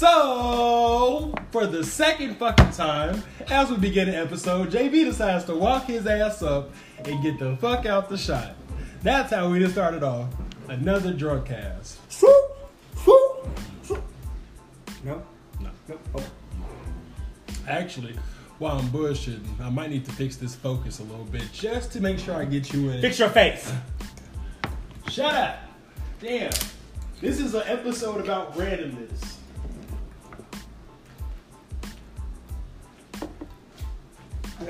So, for the second fucking time, as we begin an episode, JB decides to walk his ass up and get the fuck out the shot. That's how we just started off. Another drug cast. No? No. No. Oh. Actually, while I'm bullshitting, I might need to fix this focus a little bit just to make sure I get you in. Fix your face. Shut up! Damn. This is an episode about randomness.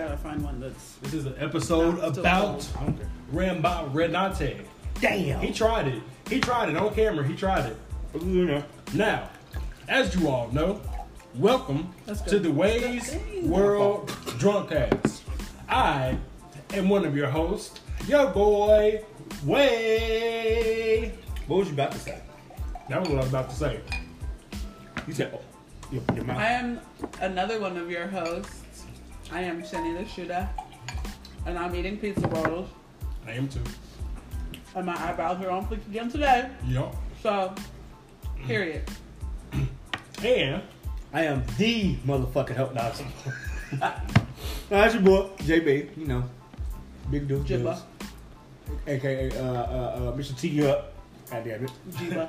Gotta find one that's. This is an episode Not still about cold. Okay. Ramba Renate. Damn. He tried it. He tried it on camera. He tried it. Now, as you all know, welcome Let's go. to the Wei's Dang. World Drunkcast. I am one of your hosts, your boy, Wei. What was you about to say? That was what I was about to say. You said, oh, your, your mouth. I am another one of your hosts. I am Shani the Shooter, and I'm eating pizza rolls, I am too. and my eyebrows are on fleek again today. Yup. So, period. And I am the motherfucking help dodger. That's your boy, JB. You know, big dude. Jibba. Juice, AKA uh, uh, uh, Mr. T you up. God damn it. Jiva.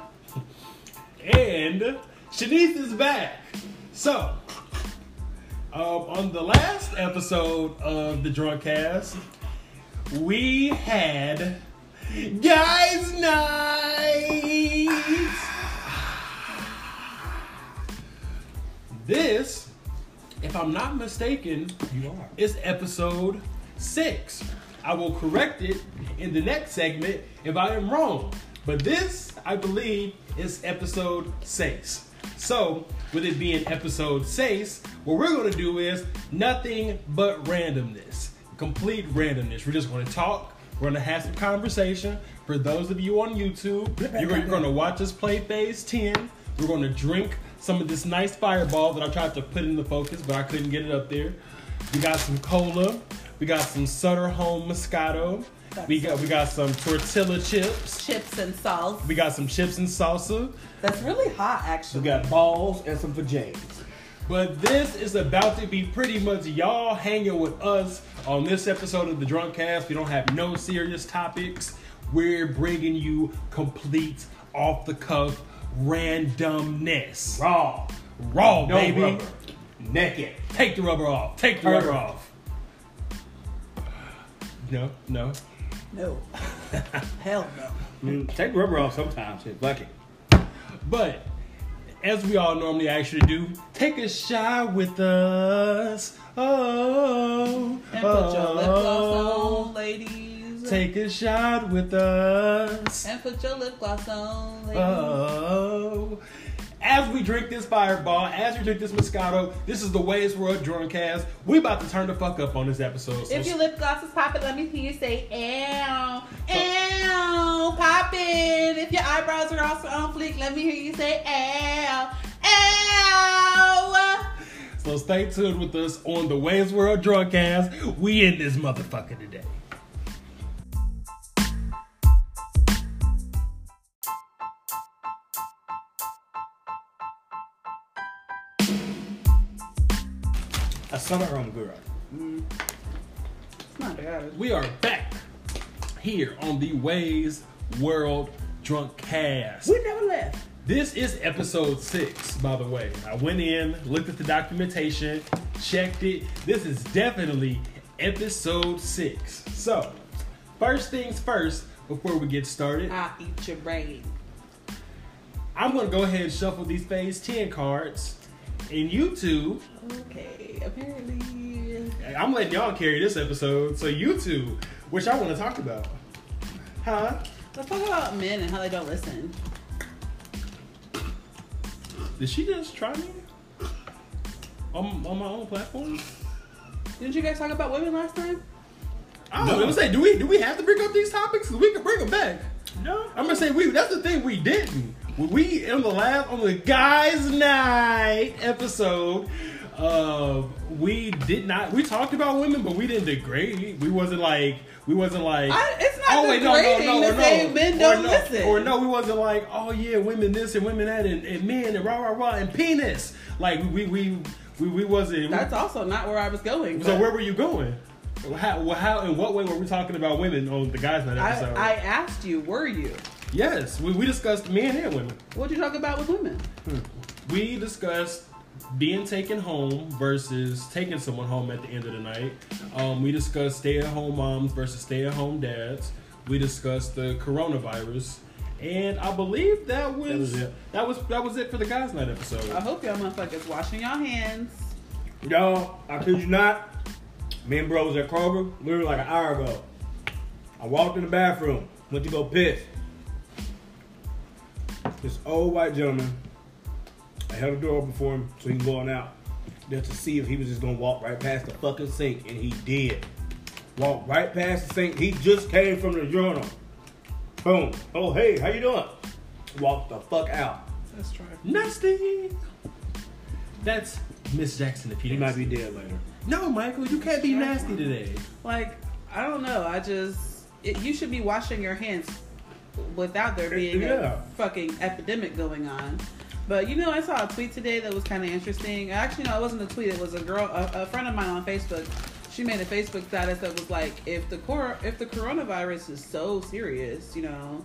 and Shanise is back. So, um, on the last episode of the Drunk Cast, we had guys' night. This, if I'm not mistaken, You are. is episode six. I will correct it in the next segment if I am wrong. But this, I believe, is episode six. So, with it being episode six, what we're going to do is nothing but randomness. Complete randomness. We're just going to talk. We're going to have some conversation. For those of you on YouTube, you're, you're going to watch us play Phase 10. We're going to drink some of this nice fireball that I tried to put in the focus, but I couldn't get it up there. We got some cola. We got some Sutter Home Moscato. We got we got some tortilla chips. Chips and sauce. We got some chips and salsa. That's really hot, actually. We got balls and some vajays. But this is about to be pretty much y'all hanging with us on this episode of the Drunk Cast. We don't have no serious topics. We're bringing you complete off the cuff randomness. Raw. Raw, No baby. rubber. Naked. Take the rubber off. Take the Perfect. rubber off. No, no. No. Hell no. Mm, take the rubber off sometimes. Shit, fuck it. But as we all normally actually do, take a shot with us. Oh, And put your lip gloss oh. on, ladies. Take a shot with us. and put your lip gloss on, ladies. Oh. As we drink this fireball, as we drink this Moscato, this is the Wei's World Drunk Cast. We about to turn the fuck up on this episode. So If your lip gloss is popping, let me hear you say "ow, ow, uh, popping." If your eyebrows are also on fleek, let me hear you say "ow, ow." So stay tuned with us on the Wei's World Drunk Cast. We in this motherfucker today. A summer home girl. It's not bad. We are back here on the Wei's World Drunk Cast. We never left. This is episode six, by the way. I went in, looked at the documentation, checked it. This is definitely episode six. So, first things first, before we get started, I eat your brain. I'm gonna go ahead and shuffle these phase 10 cards. And you two, Okay, apparently. I'm letting y'all carry this episode. So, you two, which I wanna talk about. Huh? Let's talk about men and how they don't listen. Did she just try me? On, on my own platform? Didn't you guys talk about women last time? I don't know. No. I'm gonna say, do we do we have to bring up these topics? We can bring them back. No. I'm gonna say we. That's the thing we didn't. We on the last on the guys' night episode, uh, we did not. We talked about women, but we didn't degrade. We wasn't like we wasn't like. I, it's not oh wait, no, no, degrading no, to no, say men or don't no, listen. or no, we wasn't like, oh yeah, women this and women that, and, and men and rah rah rah and penis. Like we we we, we wasn't. That's also not where I was going. so where were you going? How, well, how in what way were we talking about women on the guys night I, episode? I asked you, were you? Yes, we, we discussed men and women. What'd you talk about with women? We discussed being taken home versus taking someone home at the end of the night. Um, we discussed stay-at-home moms versus stay-at-home dads. We discussed the coronavirus, and I believe that was, was it. That was that was it for the guys' night episode. I hope y'all motherfuckers washing y'all hands. Y'all, I kid you not. Me and bro was at Kroger literally like an hour ago. I walked in the bathroom, went to go piss. This old white gentleman, I held the door open for him so he can go on out. Just to see if he was just gonna walk right past the fucking sink, and he did. Walked right past the sink. He just came from the urinal. Boom. Oh hey, how you doing? Walk the fuck out. Let's try. Nasty. That's Miss Jackson the He might be dead later. No, Michael, you can't be nasty today. Like, I don't know. I just, it, you should be washing your hands without there being Yeah. a fucking epidemic going on. But you know, I saw a tweet today that was kind of interesting. Actually, no, it wasn't a tweet. It was a girl, a, a friend of mine on Facebook. She made a Facebook status that was like, if the cor- if the coronavirus is so serious, you know,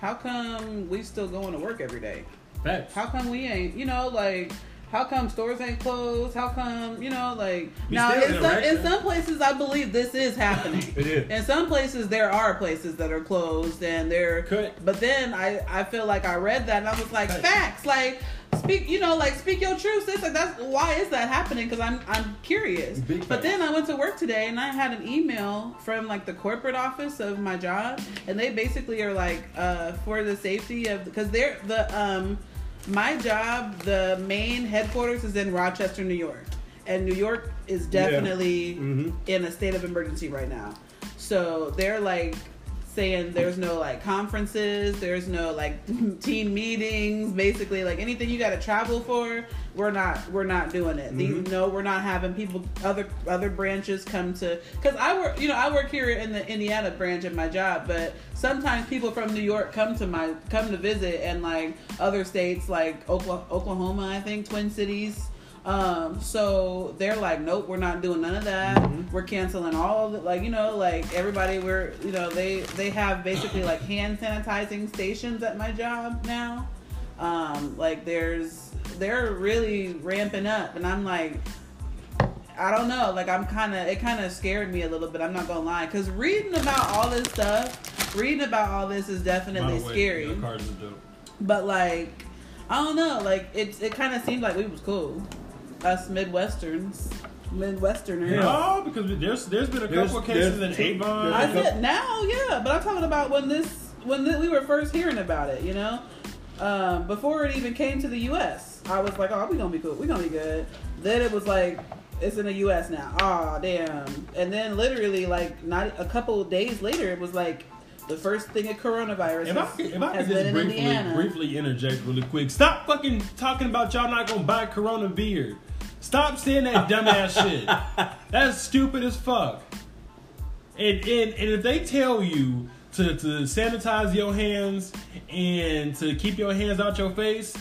how come we still going to work every day? Facts. How come we ain't, you know, like, how come stores ain't closed? How come, you know, like, We now in some, in some places, I believe this is happening. It is. In some places, there are places that are closed and they're, Could- but then I, I feel like I read that and I was like, Right. facts, like, speak, you know, like, speak your truth, sis. Like, that's, why is that happening? Because I'm, I'm curious. Big but then I went to work today and I had an email from like the corporate office of my job, and they basically are like, uh, for the safety of because they're the um, my job, the main headquarters is in Rochester, New York, and New York is definitely Mhm. in a state of emergency right now. So they're like saying there's no like conferences, there's no like team meetings, basically like anything you got to travel for, we're not we're not doing it. These Mhm. no, we're not having people other other branches come to cuz I work, you know, I work here in the Indiana branch of my job, but sometimes people from New York come to my come to visit and like other states like Oklahoma, I think Twin Cities um, so they're like, nope, we're not doing none of that. Mhm. We're canceling all of it. Like, you know, like everybody, we're, you know, they, they have basically like hand sanitizing stations at my job now. Um, like there's, they're really ramping up and I'm like, I don't know. Like I'm kind of, it kind of scared me a little bit. I'm not gonna lie, because reading about all this stuff, reading about all this is definitely way, scary. cards are dope. But like, I don't know. Like it, it kind of seemed like we was cool. Us Midwesterns, Midwesterners. No, because there's there's been a There's- couple of cases in there's two- Avon. I said now, yeah, but I'm talking about when this, when th- we were first hearing about it. You know, um, before it even came to the U.S., I was like, oh, we gonna be cool. We gonna be good. Then it was like. It's in the U.S. now. Oh damn! And then literally, like, not a couple of days later, it was like the first thing of coronavirus. If I has- could, if I could just briefly, Indiana. briefly interject really quick, stop fucking talking about y'all not gonna buy Corona beer. Stop saying that dumbass shit. That's stupid as fuck. And, and and if they tell you to, to sanitize your hands and to keep your hands out your face,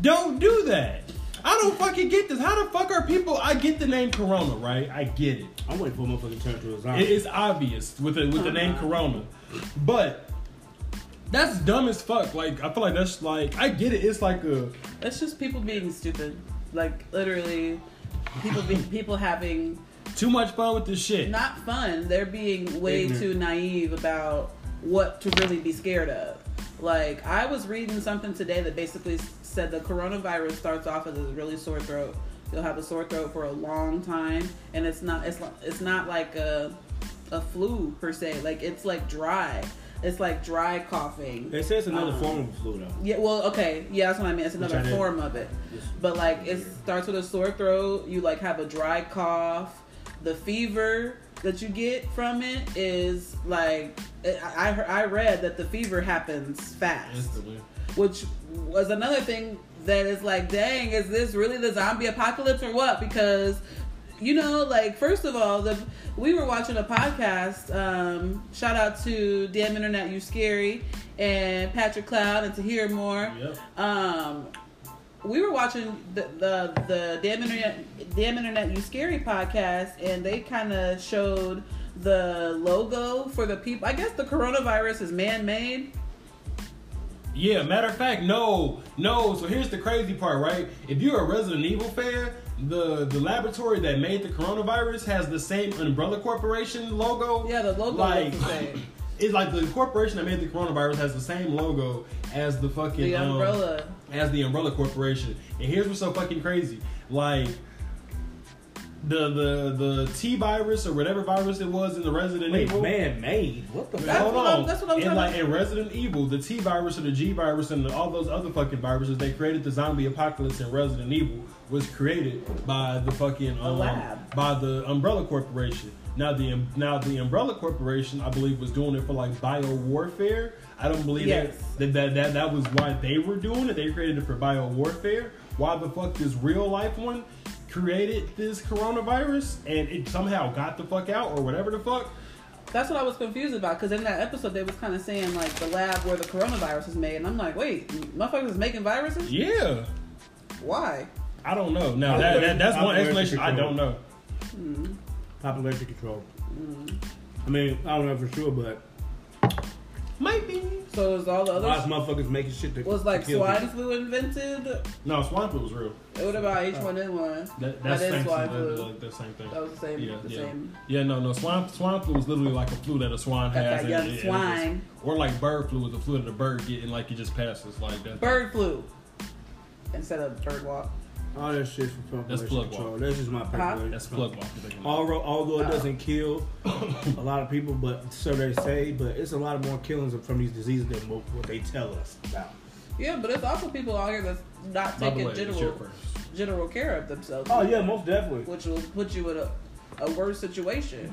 don't do that. I don't fucking get this. How the fuck are people? I get the name Corona, right? I get it. I'm waiting for a motherfucker to turn to a zombie. It is obvious with the with the name Uh-huh. Corona, but that's dumb as fuck. Like I feel like that's like I get it. It's like a It's just people being stupid. Like literally, people being people having too much fun with this shit. not fun. They're being way Ignorant. too naive about what to really be scared of. Like I was reading something today that basically said the coronavirus starts off as a really sore throat. You'll have a sore throat for a long time, and it's not it's not- it's not like a a flu per se. Like it's like dry. It's like dry coughing. They say it's another Um, form of flu though. Yeah, well, okay, yeah, that's what I mean. It's another form of it. But like it starts with a sore throat. You like have a dry cough. The fever that you get from it is like I I, I read that the fever happens fast, Instantly. which was another thing that is like, dang, is this really the zombie apocalypse or what? Because you know, like first of all, the we were watching a podcast. Um, shout out to Damn Internet You Scary and Patrick Cloud and Tahir Moore. Yep. Um, we were watching the the, the Damn Internet Damn Internet You Scary podcast, and they kind of showed the logo for the people. I guess the coronavirus is man made. Yeah, matter of fact, no, no. So here's the crazy part, right? If you're a Resident Evil fan, the the laboratory that made the coronavirus has the same Umbrella Corporation logo. Yeah, the logo like looks the same. it's like the corporation that made the coronavirus has the same logo as the fucking The um, umbrella. as the Umbrella Corporation. And here's what's so fucking crazy. Like the the the T virus or whatever virus it was in the Resident Wait, Evil. man made. What the fuck? hold what I'm- on. that's what I'm in, trying like, to- in Resident Evil, the T virus and the G virus and all those other fucking viruses, they created the zombie apocalypse in Resident Evil was created by the fucking um, lab. by the Umbrella Corporation. Now the now the Umbrella Corporation, I believe, was doing it for like bio warfare. I don't believe Yes. that, that that that was why they were doing it. They created it for bio warfare. Why the fuck this real life one created this coronavirus and it somehow got the fuck out or whatever the fuck? That's what I was confused about because in that episode they was kind of saying like the lab where the coronavirus is made, and I'm like, wait, motherfuckers is making viruses? Yeah. Why? I don't know. Now that, that that's one Popularity explanation I don't know. Mm. Population control. I mean, I don't know for sure, but Might be. So is all the other. lot of others motherfuckers making shit that was like to kill swine people. flu invented? No, swine flu was real. What about H1N1? That, That that's is same, swine that- flu. like the same thing. That was the same. Yeah, the yeah. same. Yeah, no, no. Swine swine flu was literally like a flu that a swine Got has. that and young it- it swine. just- or like bird flu is the flu that a bird get and like it just passes like that. Bird flu instead of bird walk. All that shit for That's population plug control. walk. That's just my speculation. That's plug walk. you're thinking about. Although, although it Oh. doesn't kill a lot of people, but so they say, but it's a lot of more killings from these diseases than what, what they tell us about. Yeah, but it's also people out here that's not taking way, general general care of themselves. Oh yeah, most definitely. which will put you in a, a worse situation,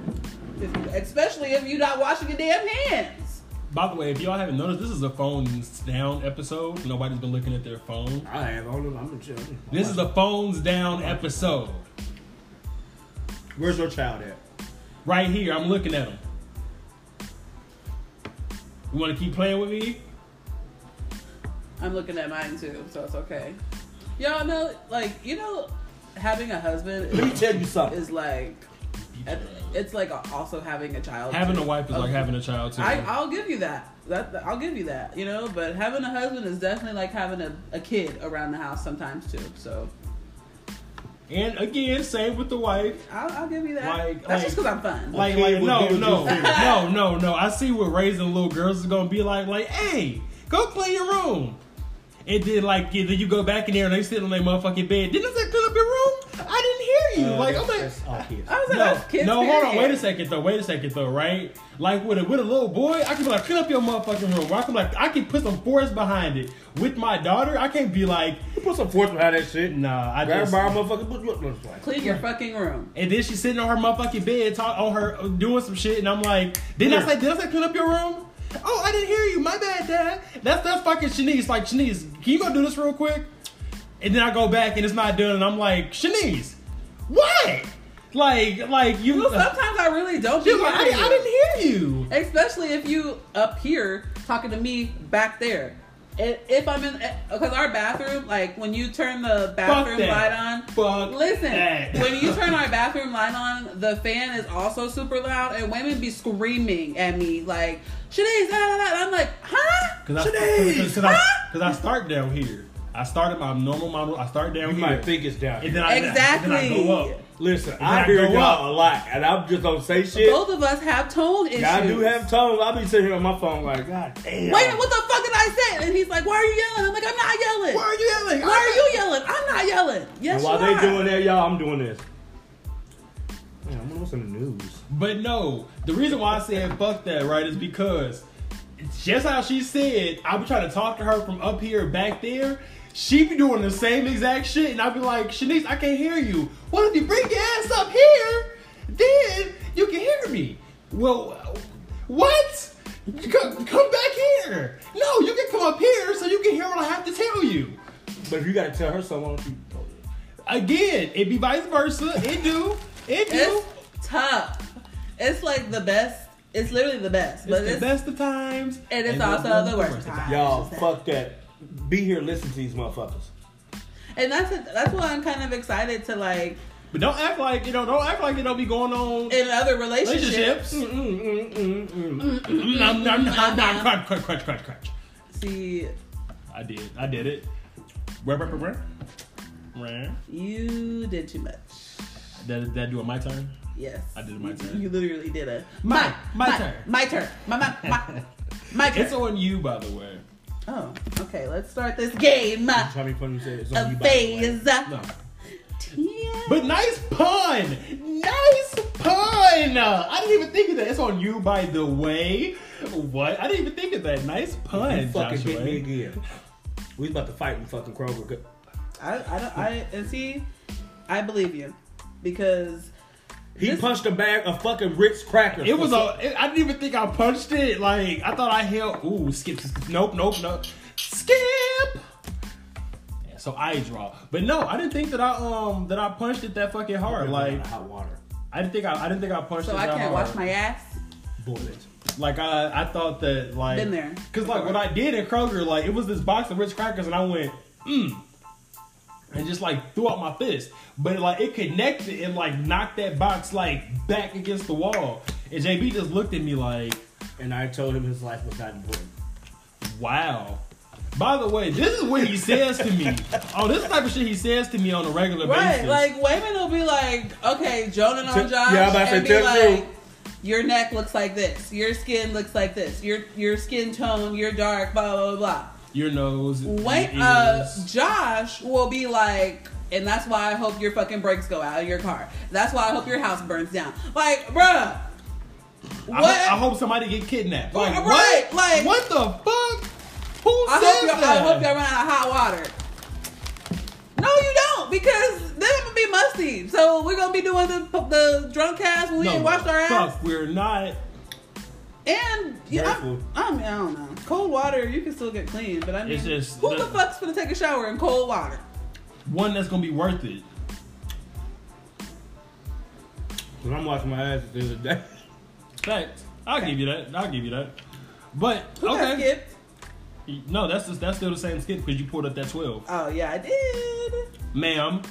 if, especially if you're not washing your damn hands. By the way, if y'all haven't noticed, this is a phones down episode. Nobody's been looking at their phone. I have all of them. I'm chill. This is a phones down episode. Where's your child at? Right here, I'm looking at them. You want to keep playing with me? I'm looking at mine too, so it's okay. Y'all know, like you know, having a husband Let me tell you something. is like, it's like also having a child. Having too. a wife is like having a child too. I, I'll give you that. That that- I'll give you that. You know, but having a husband is definitely like having a, a kid around the house sometimes too. So and again, same with the wife. I'll, I'll give you that. Like- That's like- just because I'm fun. Like, like no, no, no, no, no. I see what raising little girls is gonna be like. Like, hey, go clean your room. And then, like, yeah, then you go back in there and they sit on their motherfucking bed. Didn't I say clean up your room? I didn't hear you. Uh, like, I'm like, that's all kids. I was like, no, kids. no, hold on. Wait a second though. Wait a second though. Right? Like with a with a little boy, I can be like, clean up your motherfucking room. I can like, I can put some force behind it. With my daughter, I can't be like, You put some force behind that shit. nah. I Grab just. by a motherfucker. Put what looks. Clean your fucking room. And then she's sitting on her motherfucking bed, talk on her doing some shit, and I'm like, didn't I say, did I say clean up your room? Oh, I didn't hear you. My bad, Dad. That's that's fucking Shanise. Like Shanise, can you go do this real quick? And then I go back and it's not done, and I'm like, Shanise, what? Like, like you. Well, uh, sometimes I really don't. She's like, I, I didn't hear you. Especially if you up here talking to me back there. If I'm in, eh, because our bathroom, like when you turn the bathroom light on, Fuck listen, that. when you turn our bathroom light on, the fan is also super loud, and women be screaming at me like, "Shanise," da, da, da. I'm like, "Huh?" Cause I, Shanise, cause, cause I, cause I start down here. I started my normal model. I start down You here. might think it's down. and here. then I, Exactly. And then I go up. Listen, I I hear y'all a lot, and I'm just gonna say shit. Both of us have tone issues. I do have tones. I'll be sitting here on my phone like, God damn. Wait, what the fuck did I say? And he's like, "Why are you yelling?" I'm like, "I'm not yelling." Why are you yelling? Why are you yelling? I'm not yelling. Yes, And while you they are. doing that, y'all, I'm doing this. Man, I'm gonna listen to the news. But no, the reason why I said fuck that, right, is because just how she said, I be trying to talk to her from up here back there. She be doing the same exact shit, and I be like, Shanise, I can't hear you. What if you bring your ass up here? Then you can hear me. Well, what? Come, come back here. No, you can come up here so you can hear what I have to tell you. But if you gotta tell her something, why don't you? Again, it be vice versa. It do. It do. It's tough. It's like the best. It's literally the best. It's but the it's, best of times. and it's and also the worst of times. Y'all, Just that. fuck that. Be here, listen to these motherfuckers. And that's that's why I'm kind of excited to like But don't act like you know. Don't act like it don't be going on. in other relationships. crunch, crunch, crunch, crunch, crunch. See, I did. I did it. Where, where, where, where? you did too much. That, did that do it my turn? Yes, I did it my turn. You literally did a My- my turn. My turn. My my my. My turn. It's on you, by the way. Oh, okay. Let's start this game. Try me funny. Say it's on you A by the way. phase. No. Ten. But nice pun! Nice pun! I didn't even think of that. It's on you, by the way. What? I didn't even think of that. Nice pun. You pun, fucking Joshua. hit me again. We about to fight in fucking Kroger. I I don't I and see, I believe you, because He This- punched a bag of fucking Ritz crackers. It was a. it- I didn't even think I punched it. Like I thought I held. Ooh, skip. skip, Nope, nope, nope. Skip. Yeah, so I draw, but no, I didn't think that I um that I punched it that fucking hard. Like hot water. I didn't think I. I didn't think I punched it. so it I that can't hard. wash my ass. Boy, bitch. Like I, I thought that like Been there Cause like what I did in Kroger, like it was this box of Ritz crackers, and I went, mm, and just like threw out my fist. But like it connected and like knocked that box like back against the wall. And JB just looked at me like, And I told him his life was not important. wow. By the way, this is what he says to me. Oh, this type of shit he says to me on a regular Right, basis. Right, like Wayman will be like, okay, Jonah on Tell- Josh, yeah, I'm about to and be tell you. like, your neck looks like this, your skin looks like this, your your skin tone, you're dark, blah blah blah. Blah. your nose. Wait, your uh. Josh will be like, and that's why I hope your fucking brakes go out of your car. That's why I hope your house burns down. Like, bruh, I, what? hope, I hope somebody get kidnapped. Like Right, what? like- what the fuck? Who I says hope you I hope y'all run out of hot water. No, you don't, because then I'm be musty. So we're gonna be doing the the drunk cast when we ain't washed our ass. Fuck, we're not. And yeah, I, I mean, I don't know. Cold water, you can still get clean, but I mean, It's just- who the fuck's gonna take a shower in cold water? one that's gonna be worth it. When I'm washing my ass at the end of the day. Fact. I'll give you that. I'll give you that. But Who okay, skipped? no, that's just, that's still the same skip because you pulled up that twelve. Oh yeah, I did. ma'am.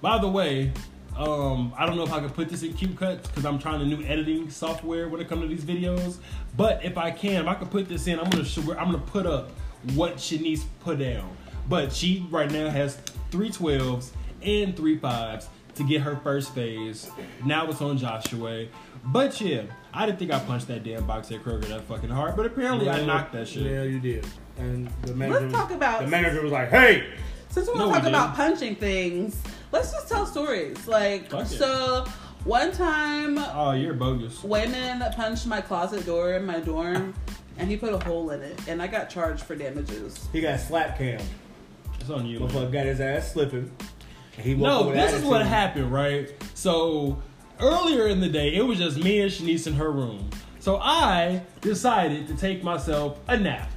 By the way, um, I don't know if I can put this in cute cuts because I'm trying a new editing software when it comes to these videos. But if I can, if I can put this in, I'm gonna show, I'm gonna put up what Shanise put down. But she right now has three twelves and three fives to get her first phase. Now it's on Joshua. But yeah, I didn't think I punched that damn box at Kroger that fucking hard. But apparently I knocked that shit. Yeah, you did. And the manager, Let's talk about- the manager was like, "Hey, Since we No, want to we talk about punching things, let's just tell stories. Like, Fuck it. so one time, Oh, you're bogus. Wayman punched my closet door in my dorm, and he put a hole in it, and I got charged for damages. he got slap cam. It's on you. Motherfucker got his ass slipping. And he woke No, with this is what happened, right? So earlier in the day, it was just me and Shanise in her room. So I decided to take myself a nap.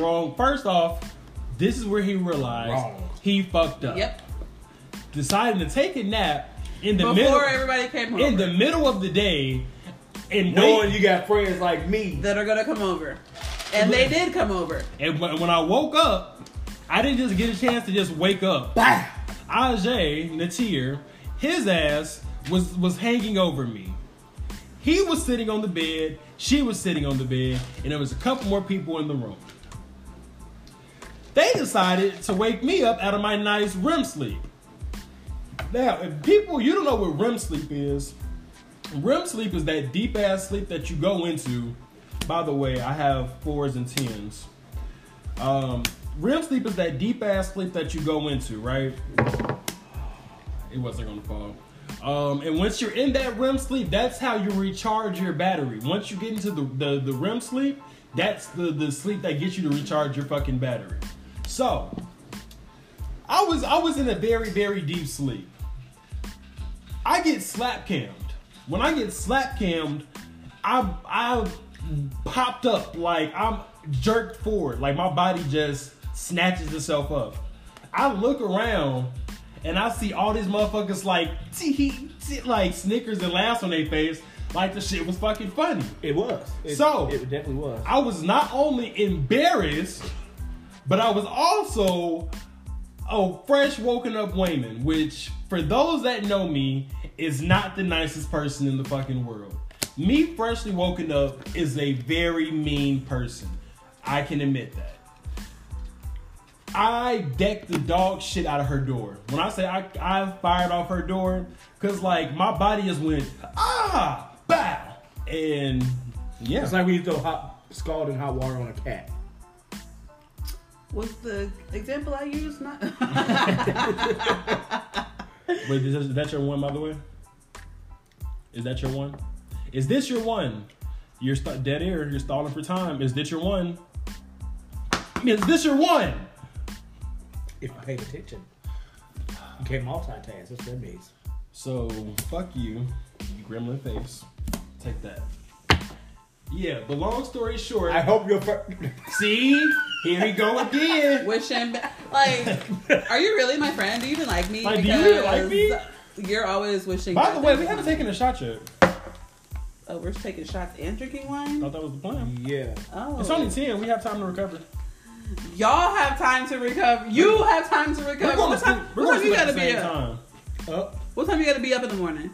Wrong. First off, this is where he realized Wrong. he fucked up. Yep. Deciding to take a nap in the Before middle everybody came home. in the middle of the day, and Knowing wait, you got friends like me. that are gonna come over, and they did come over. and when when I woke up, I didn't just get a chance to just wake up. Bah! Ajay Natir, his ass was was hanging over me. He was sitting on the bed, she was sitting on the bed, and there was a couple more people in the room. They decided to wake me up out of my nice REM sleep. Now, if people you don't know what REM sleep is, REM sleep is that deep ass sleep that you go into. By the way, I have fours and tens. Um, REM sleep is that deep ass sleep that you go into, right? It wasn't gonna fall. Um, and once you're in that REM sleep, that's how you recharge your battery. Once you get into the, the, the REM sleep, that's the, the sleep that gets you to recharge your fucking battery. So, I was I was in a very, very deep sleep. I get slap cammed. When I get slap cammed, I I popped up like I'm jerked forward, like my body just snatches itself up. I look around and I see all these motherfuckers like tee, tee, like Snickers and laughs on their face, like the shit was fucking funny. It was. It, So- it definitely was. I was not only embarrassed, but I was also a fresh woken up Wayman, which for those that know me is not the nicest person in the fucking world. Me freshly woken up is a very mean person. I can admit that. I decked the dog shit out of her door. When I say I, I fired off her door, cause like my body just went ah bow, and yeah, It's like when you throw hot scalding hot water on a cat. Was the example I used not? Wait, is, that your one, by the way? Is that your one? Is this your one? You're st- dead air. You're stalling for time. Is this your one? Is this your one? If you paid attention. You can't multitask. That's what that means. So fuck you, you gremlin face. Take that. Yeah, but long story short, I hope your fir- see, here we go again. Wishing, ba- like, are you really my friend? Do you even like me? Like, do you really like me? You're always wishing. By the way, we haven't me. taken a shot yet. Oh, we're taking shots and drinking I wine. thought that was the plan. Yeah. Oh, It's only ten. We have time to recover. y'all have time to recover. You have time to recover. We're going What to time? sleep. We're What going time to you sleep at gotta the be up? time. Oh, What time you gotta be up in the morning?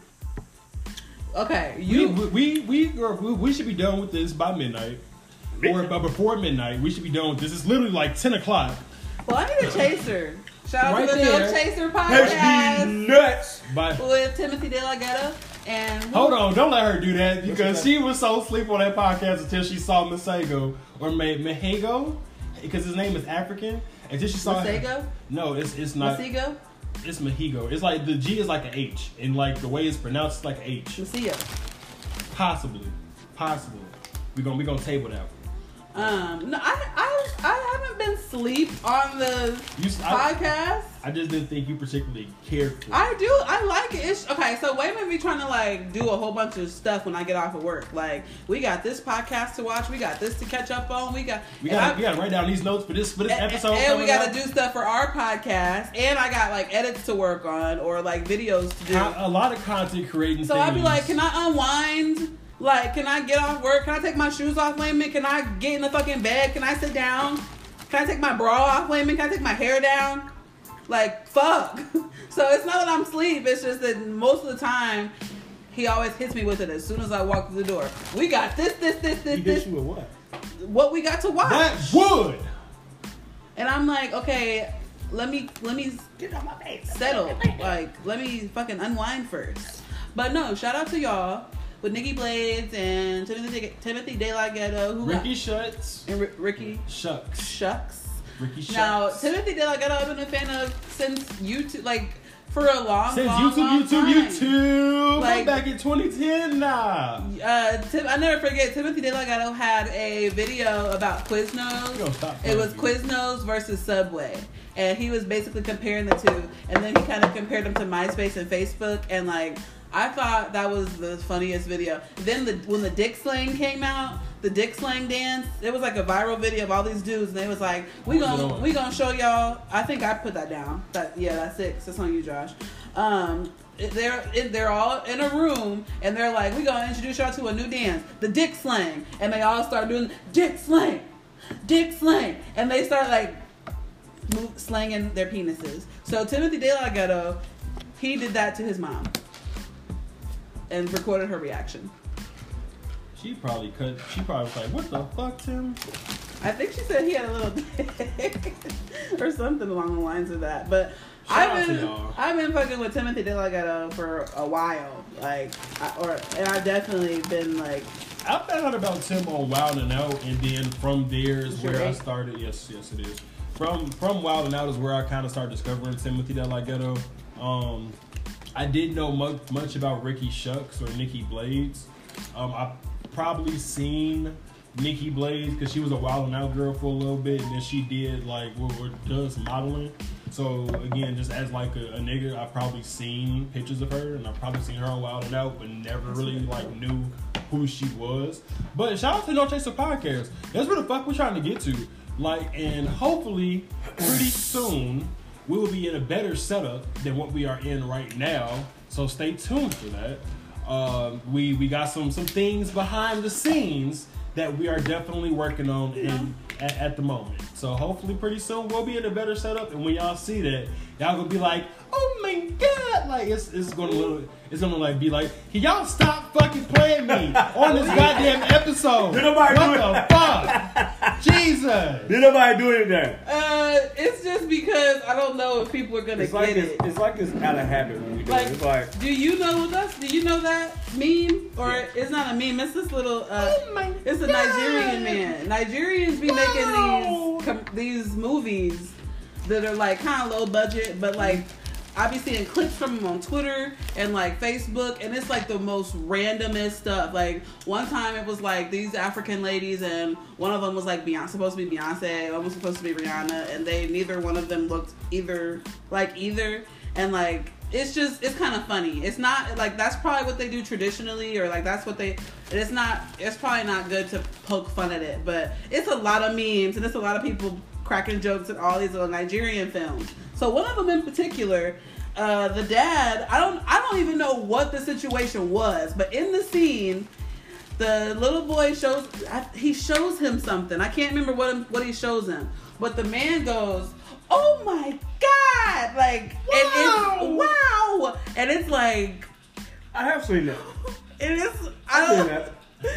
Okay, We, you. we, we, we, we should be done with this by midnight. Or by before midnight. We should be done with this. It's literally like 10 o'clock. Well, I need a chaser. Shout out Right to the there. No Chaser that's podcast nuts. By, with Timothy De La Ghetto and hold on, don't let her do that because she was so asleep on that podcast until she saw Masego or Ma- Mahego because his name is African. Until she saw Masego, No, it's it's not. Masego, It's Mahigo. It's like the G is like an H, and like the way it's pronounced, it's like an H. Maseo. Possibly, possibly. We gonna we gonna table that. Um, no, I, I, I haven't been sleep on the You, podcast. I just didn't think you particularly cared for. it. I do. I like it. It's, okay, so Wayman be trying to like do a whole bunch of stuff when I get off of work. Like we got this podcast to watch. We got this to catch up on. We got. We we gotta write down these notes for this for this and, episode. and we got to do stuff for our podcast. And I got like edits to work on or like videos to do. A lot of content creating. Stuff. So I'd be like, can I unwind? Like, can I get off work? Can I take my shoes off, Wayman? Can I get in the fucking bed? Can I sit down? Can I take my bra off, Wayman? Can I take my hair down? Like, fuck. So it's not that I'm asleep. It's just that most of the time, he always hits me with it as soon as I walk through the door. We got this, this, this, this, You this. hit you with what? What we got to watch. that would. And I'm like, okay, let me let me Get on my face. settle. Like, let me fucking unwind first. But no, shout out to y'all with Nikki Blades and Timothy Timothy De La Ghetto, who Ricky Shucks. and R- Ricky Shucks. Shucks. Ricky Shucks. Now, Timothy De La Ghetto, I've been a fan of since YouTube, like for a long, time. Since long, YouTube, long YouTube, time. YouTube. Like- back in 2010 now. Uh, Tim, I never forget. Timothy De La Ghetto had a video about You Quiznos. It was playing, Quiznos versus Subway, and he was basically comparing the two, and then he kind of compared them to MySpace and Facebook, and like I thought that was the funniest video. Then the when the Dick Slang came out, the Dick Slang dance, it was like a viral video of all these dudes, and they was like, "We gonna we gonna show y'all." I think I put that down. That yeah, that's six. That's on you, Josh. Um, they're they're all in a room and they're like, "We gonna introduce y'all to a new dance, the Dick Slang," and they all start doing Dick Slang, Dick Slang, and they start like move, slanging their penises. So Timothy De La Ghetto, he did that to his mom and recorded her reaction. She probably could. She probably was like, "What the fuck, Tim?" I think she said he had a little dick or something along the lines of that. But Shout I've been. I've been fucking with Timothy De La Ghetto for a while, like, I, or and I've definitely been like, I found out about Tim on Wild and Out, and then from there is where I started. Yes, yes, it is. From from Wild and Out is where I kind of started discovering Timothy De La Ghetto. Um, I didn't know much, much about Ricky Shucks or Nikki Blades. Um, I probably seen Nikki Blades because she was a Wild and Out girl for a little bit, and then she did like what, does modeling. So again, just as like a, a nigga, I probably seen pictures of her, and I probably seen her on Wild and Out, but never really like knew who she was. But shout out to No Chaser Podcast. That's where the fuck we're trying to get to. Like, and hopefully, pretty soon, we will be in a better setup than what we are in right now. So stay tuned for that. Um, we we got some some things behind the scenes that we are definitely working on in at, at the moment. So hopefully pretty soon we'll be in a better setup and when y'all see that, y'all gonna be like, oh my god, like it's it's gonna look it's gonna like be like, can y'all stop fucking playing me on this goddamn episode? Did nobody what do the it? fuck? Jesus. Did nobody do anything? Uh, it's just because I don't know if people are gonna It's get like it. it's, it's like it's out of habit when we do Like, it. It's like do you know us? Do you know that meme? Or Yeah. it's not a meme. It's this little. Uh, Oh my it's a God. Nigerian man. Nigerians be Wow. making these com- these movies that are like kind of low budget, but like. I be seeing clips from him on Twitter and like Facebook, and it's like the most randomest stuff. Like one time, it was like these African ladies, and one of them was like Beyonce, supposed to be Beyonce, one was supposed to be Rihanna, and they neither one of them looked either like either, and like it's just it's kind of funny. It's not like that's probably what they do traditionally, or like that's what they. It's not. It's probably not good to poke fun at it, but it's a lot of memes, and it's a lot of people cracking jokes at all these little Nigerian films. So one of them in particular, uh, the dad, I don't, I don't even know what the situation was, but in the scene, the little boy shows, I, he shows him something. I can't remember what what he shows him, but the man goes, "Oh my god!" Like, and it's wow, and it's like, I have seen that. it is. I seen don't, that.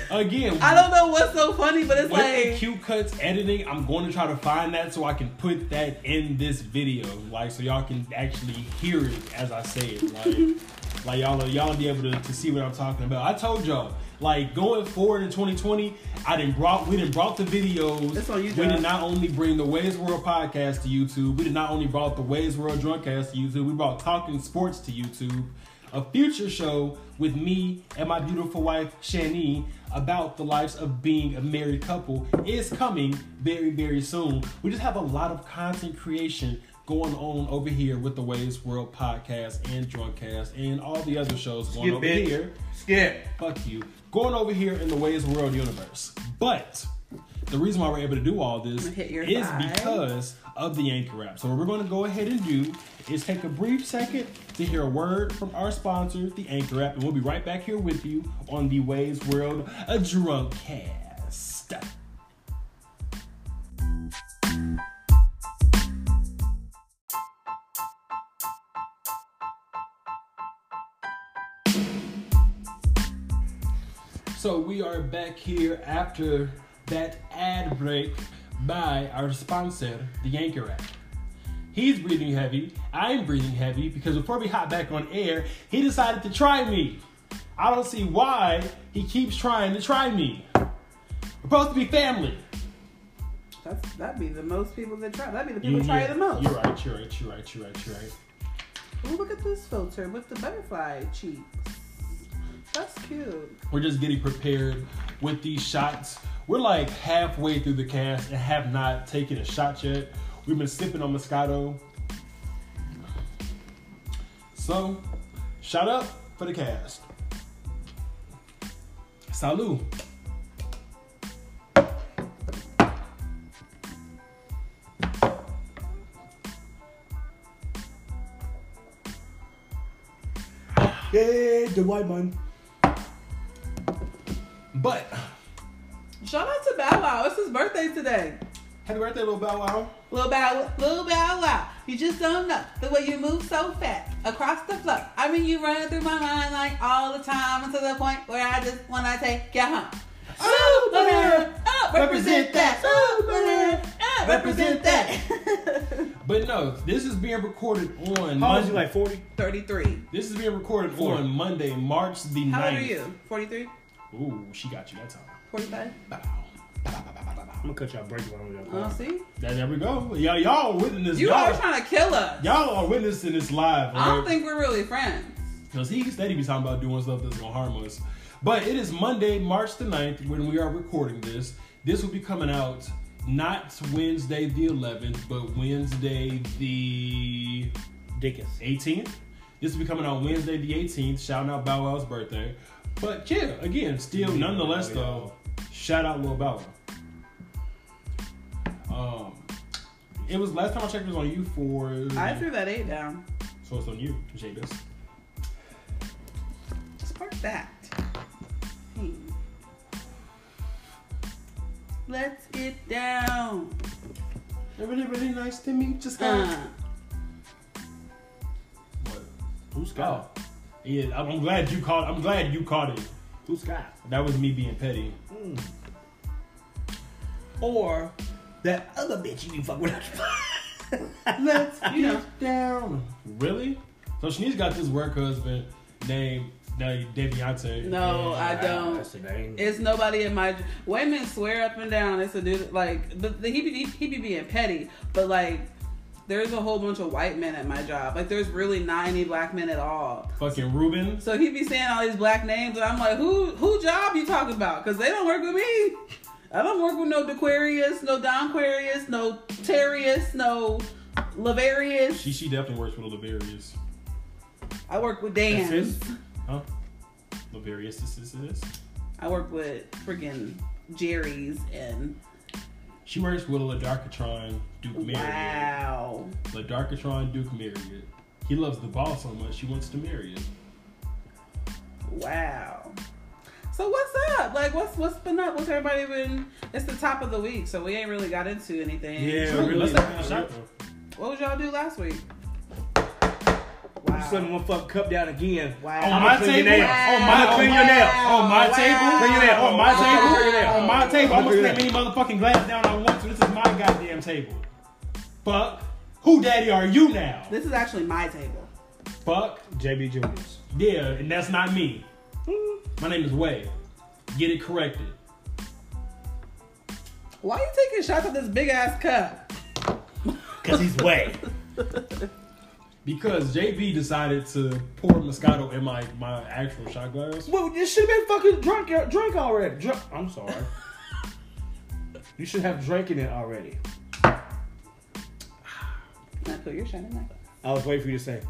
Again, I don't know what's so funny, but it's like, Q cuts editing, I'm going to try to find that so I can put that in this video, like so y'all can actually hear it as I say it, like like y'all y'all be able to, to see what I'm talking about. I told y'all, like going forward in 2020, I didn't brought we didn't brought the videos. It's on you, we did not only bring the Wei's World podcast to YouTube. We did not only brought the Wei's World Drunkcast to YouTube. We brought Talking Sports to YouTube. A future show with me and my beautiful wife Shani about the lives of being a married couple is coming very very soon. We just have a lot of content creation going on over here with the Wei's World podcast and Drunkcast and all the other shows going Skip over it. here Skip. fuck you, going over here in the Wei's World universe. But the reason why we're able to do all this is thigh. because of the anchor app. So what we're going to go ahead and do is take a brief second to hear a word from our sponsor, the Anchor app, and we'll be right back here with you on the Wei's World a Drunkcast. So we are back here after that ad break by our sponsor, the Anchor app. He's breathing heavy. I'm breathing heavy because before we hop back on air, he decided to try me. I don't see why he keeps trying to try me. We're supposed to be family. that's that'd be the most people that try. That'd be the people that try yeah, it the most. You're right, you're right, you're right, you're right, you're right. Ooh, look at this filter with the butterfly cheeks. That's cute. We're just getting prepared with these shots. We're like halfway through the cast and have not taken a shot yet. We've been sipping on Moscato. So, shout out for the cast. Salud. Yeah, the white man. But, Shout out to Bow Wow. It's his birthday today. Happy birthday, little Bow Wow. Little Bow, little Bow Wow. You just don't know the way you move so fast across the floor. I mean, you run through my mind like all the time, until the point where I just wanna take you home. Superman, uh, represent that. Superman, uh, represent that. But no, this is being recorded on How old is Monday. he? Like forty? Thirty-three. this is being recorded Four. on Monday, March the 9th. How old are you? Forty-three. Ooh, she got you that time. Forty-five. Bow. I'm gonna cut y'all break while I'm Oh, y'all. see, There, there we go. Y'all, y'all are witnessing this. you y'all, always trying to kill us. y'all are witnessing this live. I don't think we're really friends. Because he steady be talking about doing stuff that's going to harm us. But it is Monday, March the 9th, when we are recording this. This will be coming out not Wednesday the 11th, but Wednesday the Dickus. 18th. This will be coming out Wednesday the 18th, shouting out Bow Wow's birthday. But yeah, again, still mm-hmm. nonetheless oh, though, shout out Lil Bow Wow. Um, It was last time I checked. It was on you for. I threw that eight down. So it's on you, Jadis. Spark that. Hmm. Let's get down. Really, really nice to meet you, Scott. Uh, What? Who's Scott? Yeah, I'm I'm glad you caught. I'm glad you caught it. Who's Scott? That was me being petty. Hmm. Or that other bitch you be fucking with. Let's You know. down. Really? So Shanise got this work husband named named Deviante. no, I ah, don't. That's the name. It's nobody in my women swear up and down. It's a dude like the, the he be he be being petty, but like there's a whole bunch of white men at my job. Like there's really not any black men at all. Fucking Ruben. So he be saying all these black names, and I'm like, who who job you talking about? Because they don't work with me. I don't work with no Dequarius, no Donquarius, no Terrius, no Lavarius. She she definitely works with Laverius. I work with That's Dan. his? Huh? Laverius this is this. I work with freaking Jerry's and She works with Ladarkatron Duke Marriott. wow. Ladarkatron Duke Marriott. He loves the ball so much she wants to marry it. Wow. So what's up? Like what's what's been up? What's everybody been it's the top of the week, so we ain't really got into anything. Yeah, really. let's have a shot. What would y'all do last week? I'm setting one fuck cup down again. Wow. On I'ma my clean your table, nails. on I'ma my clean on your my- nails. on my table, Clean your nails. on my Clean table, your nails. on my table. I'm gonna Clean your any motherfucking glass down I want to. This is my goddamn table. Fuck. Who daddy are you now? This is actually my table. Fuck. JB Juniors. Yeah, and that's not me. My name is Wei. Get it corrected. Why are you taking shots at this big ass cup? Cause he's way. Because JB decided to pour Moscato in my, my actual shot glass. well, you should have been fucking drunk. Uh, drunk already. Drunk. I'm sorry. you should have drank in it already. Now put your shot in there. I was waiting for you to say.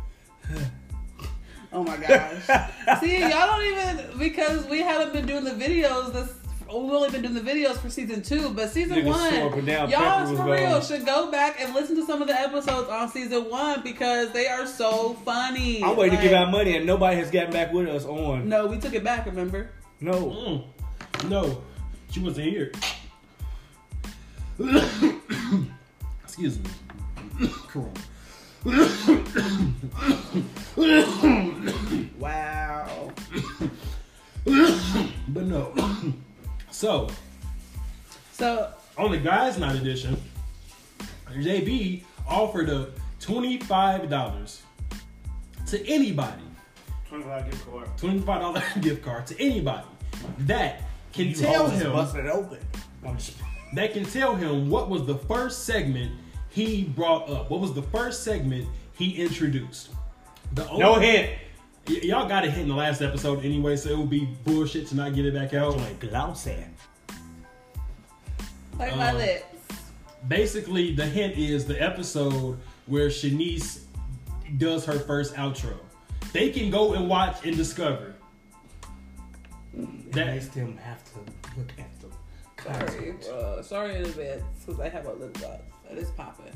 Oh my gosh. See, y'all don't even because we haven't been doing the videos this we've only been doing the videos for season two, but season Niggas one, y'all for real gone. should go back and listen to some of the episodes on season one because they are so funny. I'm waiting to give out money and nobody has gotten back with us on. No, we took it back. Remember? No. Mm. No, she wasn't here. Excuse me. Corona. Wow. But no. So, So on the guys' night edition, JB offered up $25 to anybody. Twenty-five gift card. $25 gift card to anybody that can You tell him busted open. That can tell him what was the first segment he brought up. What was the first segment he introduced? The only, No hint. Y- y'all got a hit in the last episode anyway, so it would be bullshit to not get it back out. Joint glossy. like my Um, lips. Basically, the hint is the episode where Shanise does her first outro. They can go and watch and discover. That That makes them have to look at the Sorry, content. bro. Sorry in advance because I have a lip gloss that is popping.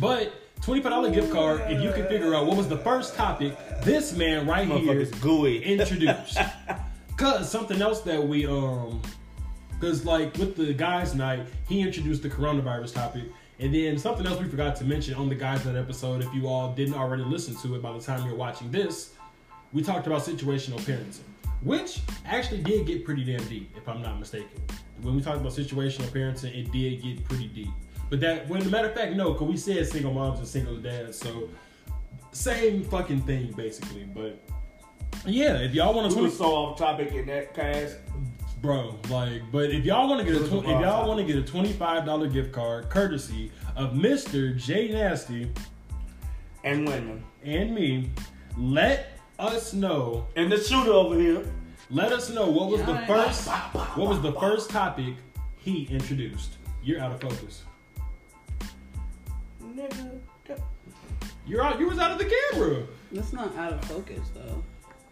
But $25 gift card, if you can figure out what was the first topic this man right here gooey. introduced. Cause something else that we um cause like with the guys night, he introduced the coronavirus topic. And then something else we forgot to mention on the guys night episode, if you all didn't already listen to it by the time you're watching this, we talked about situational parenting. Which actually did get pretty damn deep, if I'm not mistaken. When we talked about situational parenting, it did get pretty deep. But that, when the matter of fact, no, because we said single moms and single dads, so same fucking thing basically. But yeah, if y'all want We to was so off topic in that cast. bro, like, but if y'all want to get a tw- if y'all want to get a twenty five dollar gift card courtesy of Mister J Nasty And women. and me, let us know. And the shooter over here. Let us know what was the Yeah. first what was the first topic he introduced. You're out of focus. Nigga. You're out. You was out of the camera. That's not out of focus though.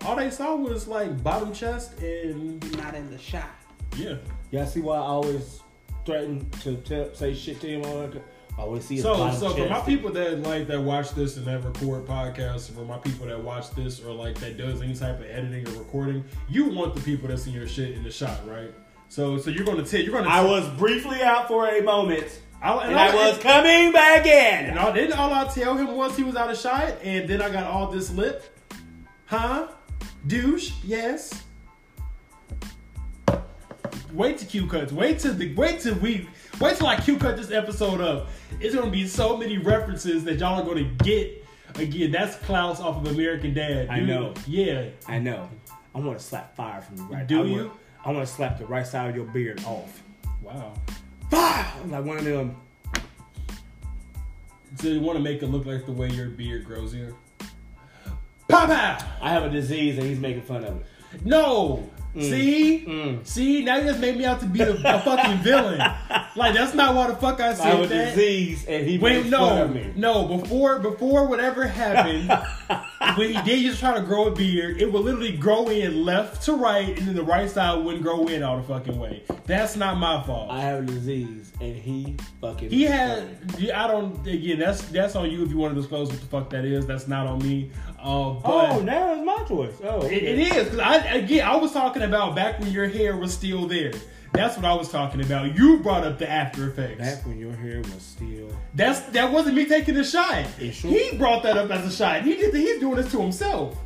All they saw was like bottom chest and Not in the shot. yeah. Y'all see why I always threaten to tell, say shit to him on All we see is So, bottom so for my people that like that watch this and that record podcasts, for my people that watch this or like that does any type of editing or recording, you want the people that's in your shit in the shot, right? So, so you're gonna tell you're gonna. I was briefly out for a moment, I, and I was coming back in. And all, didn't all I tell him was he was out of shot, and then I got all this lip, huh? Douche, yes. Wait to Q cuts. Wait till the wait till we wait till I Q cut this episode up. It's gonna be so many references that y'all are gonna get. Again, that's Klaus off of American Dad. I know. Yeah. I know. I want to slap fire from you right. Do I you? Want, I want to slap the right side of your beard off. Wow. Like one of them. So you want to make it look like the way your beard grows here? Papa! I have a disease, and he's making fun of it. No. See, Mm. see. Now you just made me out to be a, a fucking villain. Like that's not why the fuck I said I a that. disease, and he Wait, no, no. Before, before whatever happened, when he did just try to grow a beard, it would literally grow in left to right, and then the right side wouldn't grow in all the fucking way. That's not my fault. I have a disease, and he fucking. He had. fun of me. yeah, I don't. Again, that's that's on you if you want to disclose what the fuck that is. That's not on me. Uh, but Oh, now it's my choice. Oh, It, it is because I again I was talking about back when your hair was still there. That's what I was talking about. You brought up the after effects. Back when your hair was still. That's that wasn't me taking a shot. Sure? He brought that up as a shot. He did. He's doing this to himself.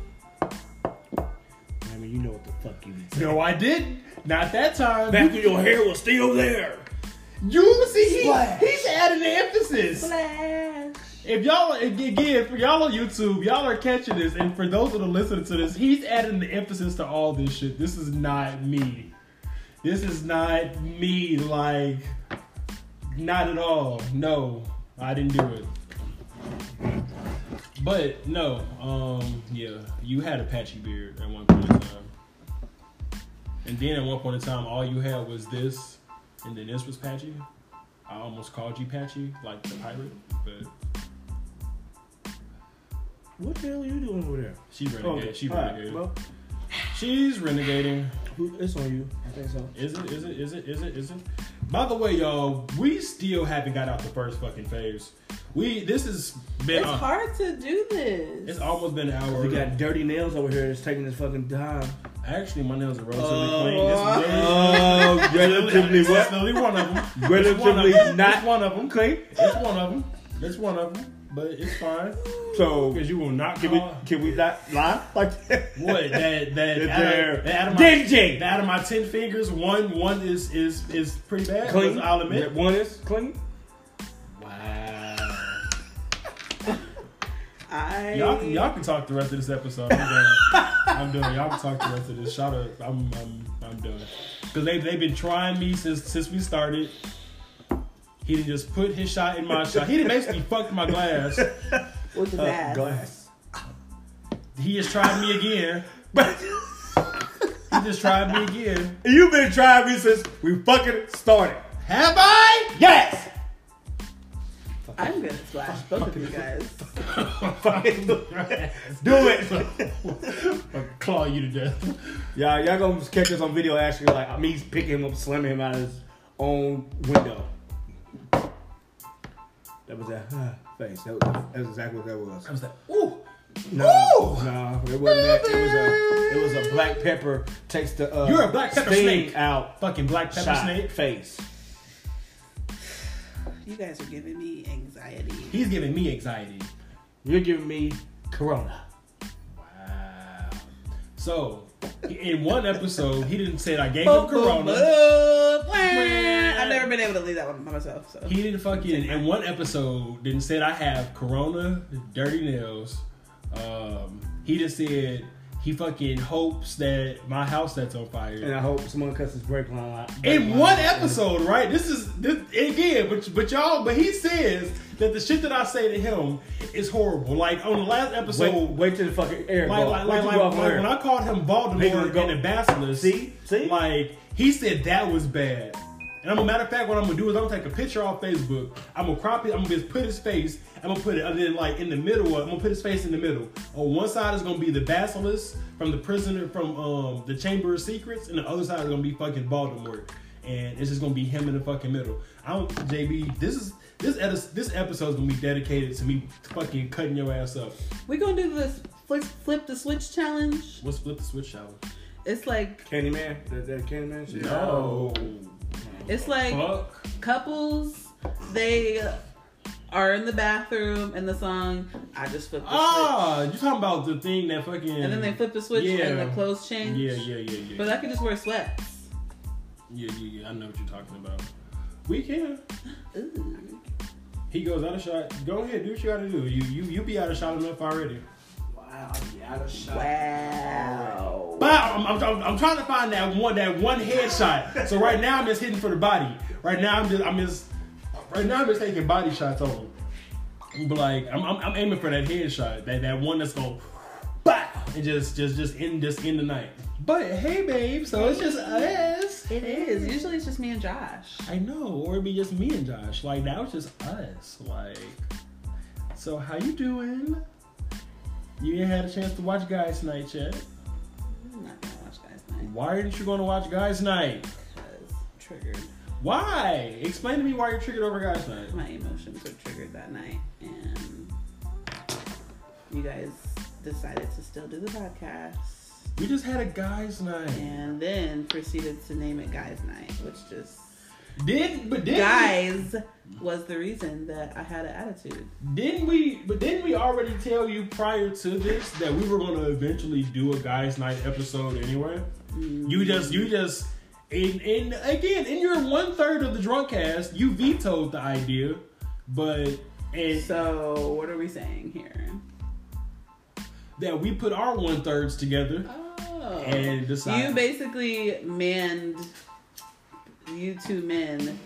I mean, you know what the fuck you said. No, I didn't. Not that time. Back when your hair was still there. You see, he, Splash. he's adding the emphasis. Flash. If y'all again for y'all on YouTube, y'all are catching this, and for those that are listening to this, he's adding the emphasis to all this shit. This is not me. This is not me. Like, not at all. No, I didn't do it. But no, um, yeah, you had a patchy beard at one point in time, and then at one point in time, all you had was this, and then this was patchy. I almost called you patchy, like the pirate, but What the hell are you doing over there? she renegade. she all right, renegaded. well, She's renegading. who- it's on you. I think so. Is it? Is it? Is it? Is it? Is it? By the way, y'all, we still haven't got out the first fucking phase. We this has been. It's uh, hard to do this. It's almost been an hour. We got dirty nails over here It's taking this fucking time. Actually, my nails are relatively Oh, clean. It's really, Oh, relatively it's what? literally one of them. Relatively one of them. not one of them. clean. It's one of them. It's one of them. But it's fine So because you will not can we call- can we not lie like that? What that that That out they're of, that out of my dingy. that out of my ten fingers, one one is is is pretty bad. Clean. I'll admit. One is clean. Wow. I Y'all can y'all can talk the rest of this episode. I'm done. I'm done. Y'all can talk the rest of this. Shout out. I'm I'm I'm done. Because they they've been trying me since since we started. He didn't just put his shot in my shot. He didn't basically fuck my glass. with the Uh, bad. glass. He just tried me again. But He just tried me again. you've been trying me since we fucking started. Have I? Yes. I'm gonna splash both of you guys. Fucking do it. I'll claw you to death. Y'all, y'all gonna catch us on video actually like me picking him up, slamming him out of his own window. That was that uh, face. That was, that was exactly what that was. I was like, ooh. No, Ooh. no, it wasn't that. It was a, it was a black pepper takes the uh, You're a black pepper snake. out Fucking black pepper shot snake. face. You guys are giving me anxiety. He's giving me anxiety. You're giving me corona. Wow. So, in one episode, he didn't say I gave him corona. I've never been able to leave that one by myself. So He didn't fucking in one episode didn't say I have corona, dirty nails. Um, he just said he fucking hopes that my house that's on fire. And I hope someone cuts his brake line out. in one episode, right? This is this again, but but y'all, but he says that the shit that I say to him is horrible. Like on the last episode, Wait, wait till the fucking air like like like, like, you go off like when I called him Baltimore and the Basilisk. See? See? Like he said that was bad. And I'm a matter of fact, what I'm gonna do is I'm gonna take a picture off Facebook. I'm gonna crop it. I'm gonna just put his face. I'm gonna put it, and then like in the middle. I'm gonna put his face in the middle. On one side is gonna be the basilisk from the prisoner from um the Chamber of Secrets, and the other side is gonna be fucking Baltimore. and it's just gonna be him in the fucking middle. I don't, JB. This is this edis- this episode's gonna be dedicated to me fucking cutting your ass up. We're gonna do this flip, flip the switch challenge. What's flip the switch challenge? It's like Candyman, that, that Candyman shit. No. it's like Fuck. couples. They are in the bathroom and the song. I just flip the Ah, you talking about the thing that fucking and then they flip the switch and the clothes change. Yeah, yeah, yeah, yeah. But I could just wear sweats. yeah, yeah, yeah. I know what you're talking about. We can. Ooh. He goes out of shot. Go ahead, do what you gotta do. You you you be out of shot enough already. Wow, yeah, out of shot. Wow. But I'm, I'm, I'm, I'm trying to find that one that one headshot. So right now I'm just hitting for the body. Right now I'm just I'm just right now I'm just taking body shots on him. But like I'm, I'm, I'm aiming for that headshot. That that one that's going bow and just just just end just end the night. But hey babe, so it's just us. It is. Usually it's just me and Josh. I know, or it'd be just me and Josh. Like now it's just us. Like, so how you doing? You ain't had a chance to watch Guys Night yet. I'm not gonna watch Guys Night Why aren't you going to watch Guys Night? because triggered. Why? Explain to me why you're triggered over Guys Night. My emotions were triggered that night, and you guys decided to still do the podcast, We just had a Guys Night. and then proceeded to name it Guys Night, which just Did but did guys was the reason that I had an attitude. didn't we? But didn't we already tell you prior to this that we were going to eventually do a Guys Night episode anyway? Mm-hmm. You just you just and, and again in your one third of the drunk cast, you vetoed the idea, but and So what are we saying here? That we put our one thirds together. Oh, And decide- you basically manned. You two men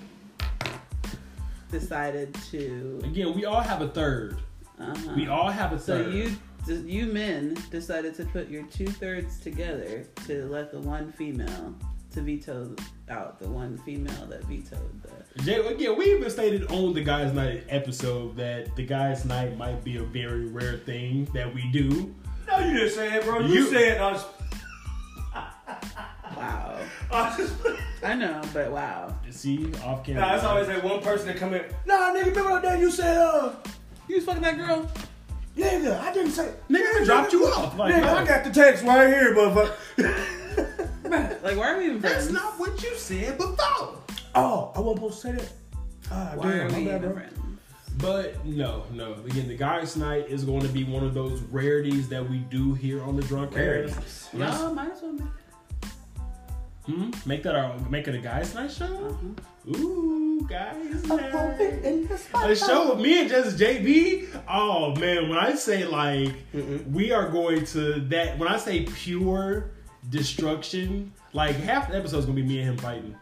decided to. Again, we all have a third. Uh-huh. We all have a third. So you, you men decided to put your two thirds together to let the one female to veto out the one female that vetoed the. Jay, again, we even stated on the guys' night episode that the guys' night might be a very rare thing that we do. No, you didn't say it, bro. You, You- said I was. Wow, I was just. I know, but wow. See, off camera. Nah, it's always that one person that come in. Nah, nigga, remember that day you said, uh, You was fucking that girl. Yeah, nigga, I didn't say. Nigga, I dropped you off. Like, nigga, no. I got the text right here, motherfucker. Like, why are we even friends? That's not what you said before. oh, I wasn't supposed to say that. Ah, Why damn, are we even bro. friends? But no, no. Again, the guys' night is going to be one of those rarities that we do here on the drunk Rarities. Cast. No, might as well. Be. Hmm? Make that our make it a guys' night show. Uh-huh. Ooh, guys' night. A show with me and just JB. Oh man, when I say like Mm-mm. we are going to that, when I say pure destruction, like half the episode is gonna be me and him fighting.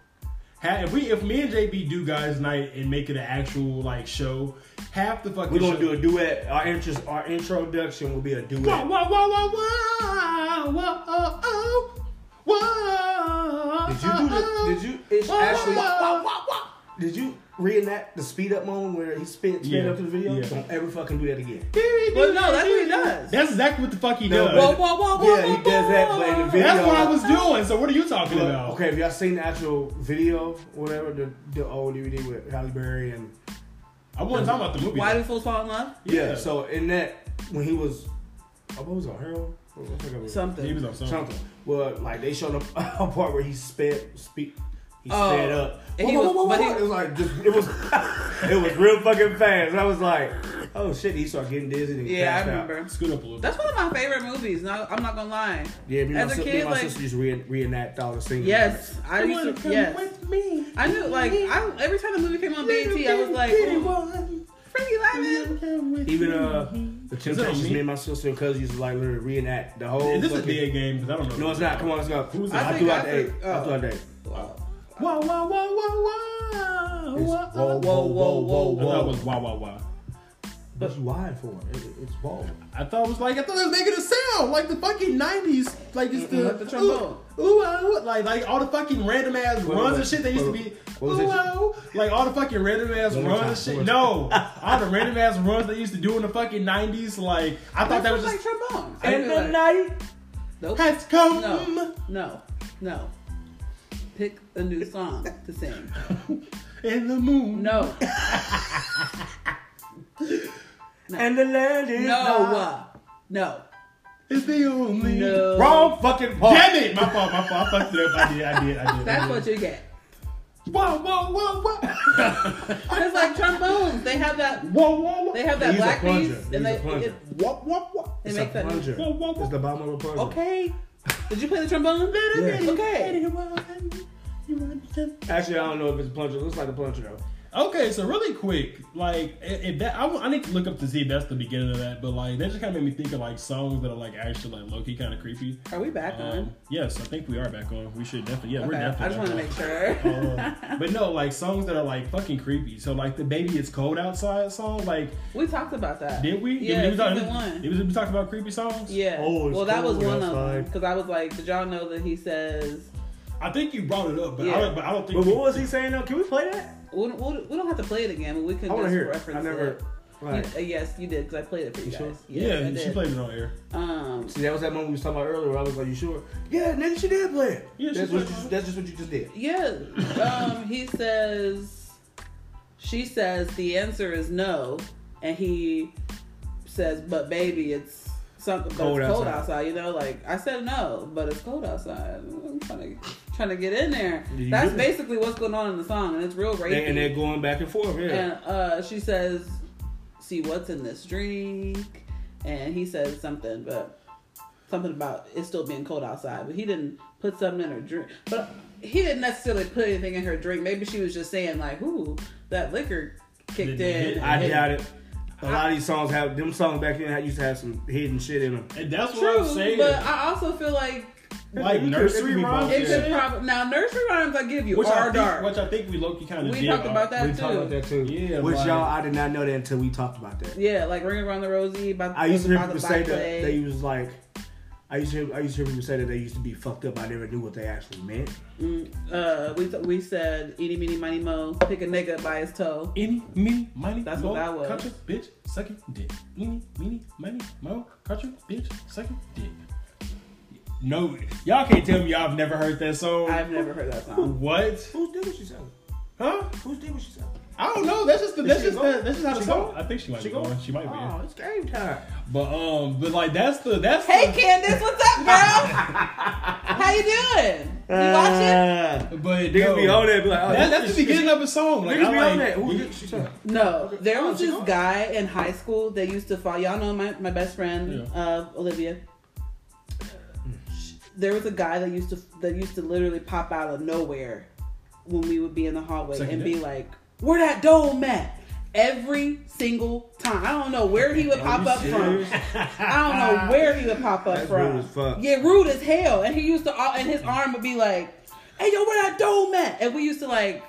If we, if me and JB do guys' night and make it an actual like show, half the fucking We're gonna show- do a duet. Our intro, our introduction will be a duet. Whoa, whoa, whoa, whoa, whoa, whoa, oh, oh, whoa. Did you do the? Did you? It's Whoa, actually. whoa, whoa, whoa. Did you reenact the speed up moment where he spin, spin Yeah, up to the video? yeah. Don't ever fucking do that again. Well, no, that's what he does. That's exactly what the fuck he No, does. Whoa, whoa, whoa, whoa, Yeah, he does that, but in the video. That's what I was doing. So what are you talking Look, about? okay, have y'all seen the actual video, whatever the the old DVD with Halle Berry and I wasn't talking about the movie. Why did do fools fall in love? yeah. Yeah. So in that when he was, oh, what was it, heroin? What was it? Something. He was on something. something. Well, like they showed a, a part where he sped speed. He Oh. sped up. And he Whoa, was- whoa, whoa, but he- it was like just it was it was real fucking fast. I was like, oh shit, he started getting dizzy and he Yeah, I passed out. remember. Scoot up a little. That's one of my favorite movies. No, I'm not gonna lie. Yeah, me and As my, a sis- me kid, and my like- sister used to re- reenact all the scenes. Yes, I You used wanna come Yes, with me? I knew. Like, I every time the movie came on BET, I was like, Pretty "Ooh, one. Freaky Lemon. Even uh, the Is it on Temptations, me? me and my sister and cousin used to like literally reenact the whole. Is this a dead game? Because I don't know. No, it's not. Come on, let's go. Who's I I think threw I out the eight. I oh. threw out the eight. Wow. Whoa, whoa, whoa, whoa, whoa, It's whoa. whoa, whoa, whoa, whoa, I thought it was wow, wow, wow. What's wide for? It, it's ball. I thought it was like I thought it was making a sound like the fucking nineties, like it's the the trombone. Ooh, ooh, ooh, like like all the fucking random ass What runs was and shit. They used to be What ooh, it? ooh, like all the fucking random ass One more runs and shit. No, all the random ass runs they used to do in the fucking nineties. Like I thought that was like just trombones. And the like, night. Nope. has come. No. No. No. Pick a new song to sing. In the moon. No. And the land is No. not- uh, No. It's the only. No. Wrong fucking part. Damn it! My fault. My fault. I fucked it up. I did. I did. I did. That's what you get. Whoa, whoa, whoa, whoa. It's like trombones. They have that. whoa, whoa, whoa. They have that use a black plunger. piece, and use they a plunger. it, Whoa, whoa, whoa. they It's make a that. plunger. Whoa, whoa, whoa. It's the bottom of a plunger. Okay. Did you play the trombone? Yeah. Okay. Actually, I don't know if it's a plunger. It looks like a plunger though. Okay, so really quick, like if if that, I, I need to look up to see if that's the beginning of that, but like that just kind of made me think of like songs that are like actually like low key kind of creepy. Are we back on? Um, yes, I think we are back on. We should definitely, yeah, we're Okay. I definitely. just want to make sure. Um, but no, like songs that are like fucking creepy. So like the "Baby It's Cold Outside" song, like we talked about that. did we? Yeah, Did we, talk- season one. It was we talked about creepy songs. Yeah. Oh, it's well, that was cold one of them because I was like, did y'all know that he says I think you brought it up, but I Yeah. don't, but I don't think. But what was he saying though? Can we play that? We don't, we don't- have to play it again, but we can I just to hear it. reference I never. it. Right. You- uh, yes, you did because I played it for you, You guys. sure? Yes, yeah, she played it on air. Um, See, that was that moment we was talking about earlier. Where I was like, "You sure?" Yeah, nigga, she did play it. Yeah, that's, what it. you, that's just what you just did. yeah. Um, he says, she says the answer is no, and he says, but baby, it's something but Cold it's cold outside. outside. You know, like I said no, but it's cold outside. I'm trying to trying to get in there. You That's do. basically what's going on in the song, and it's real rapey. And they're going back and forth. Yeah. And uh, she says, "See what's in this drink," and he says something, but something about it still being cold outside. But he didn't put something in her drink. But he didn't necessarily put anything in her drink. Maybe she was just saying like, "Ooh, that liquor kicked it hit? in." I And- doubt it. A lot of these songs have them songs back then used to have some hidden shit in them. And that's what I'm True, saying. but I also feel like like It could- it nursery rhymes. both, it and could shit, now nursery rhymes. I give you which are think, dark. which I think we low key kind of we did. talked about that we too. talked about that too. Yeah, Which like- y'all, I did not know that until we talked about that. Yeah, like ring around the rosy. About I used to hear people say that they was like, I used to hear, I used to hear people say that they used to be fucked up. I never knew what they actually meant. Mm, uh, we we said eeny meeny miny mo, pick a nigga by his toe. Any, meeny, miny, That's mo, what that was. Country, bitch, sucking dick. Eeny, meeny, miny, mo, country, bitch, sucking dick. No, y'all can't tell me y'all have never heard that song. I've never heard that song. what? Who's did what she said? Huh? Who's did what she said? I don't know. That's just the, Is that's just the, that's just how the song. I think she might She be going. going? She might be. Oh, it's game time. But um, but like that's the that's Hey the, Candace, what's up, girl? How you doing? You watching? Uh, But Niggas no, be on there, be like, oh, that, that's is- the beginning of a song. Like Niggas I be like, on that. Who did she say? No, there was Oh, this going? guy in high school that used to follow. Y'all know my, my best friend, Yeah. uh, Olivia. There was a guy that used to that used to literally pop out of nowhere when we would be in the hallway Sucking and be like, "Where that dome at?" Every single time. I don't know where he would pop up from. I don't know where he would pop up That's from. rude. Yeah, rude as hell. And he used to, and his arm would be like, "Hey, yo, where that dome at?" And we used to like,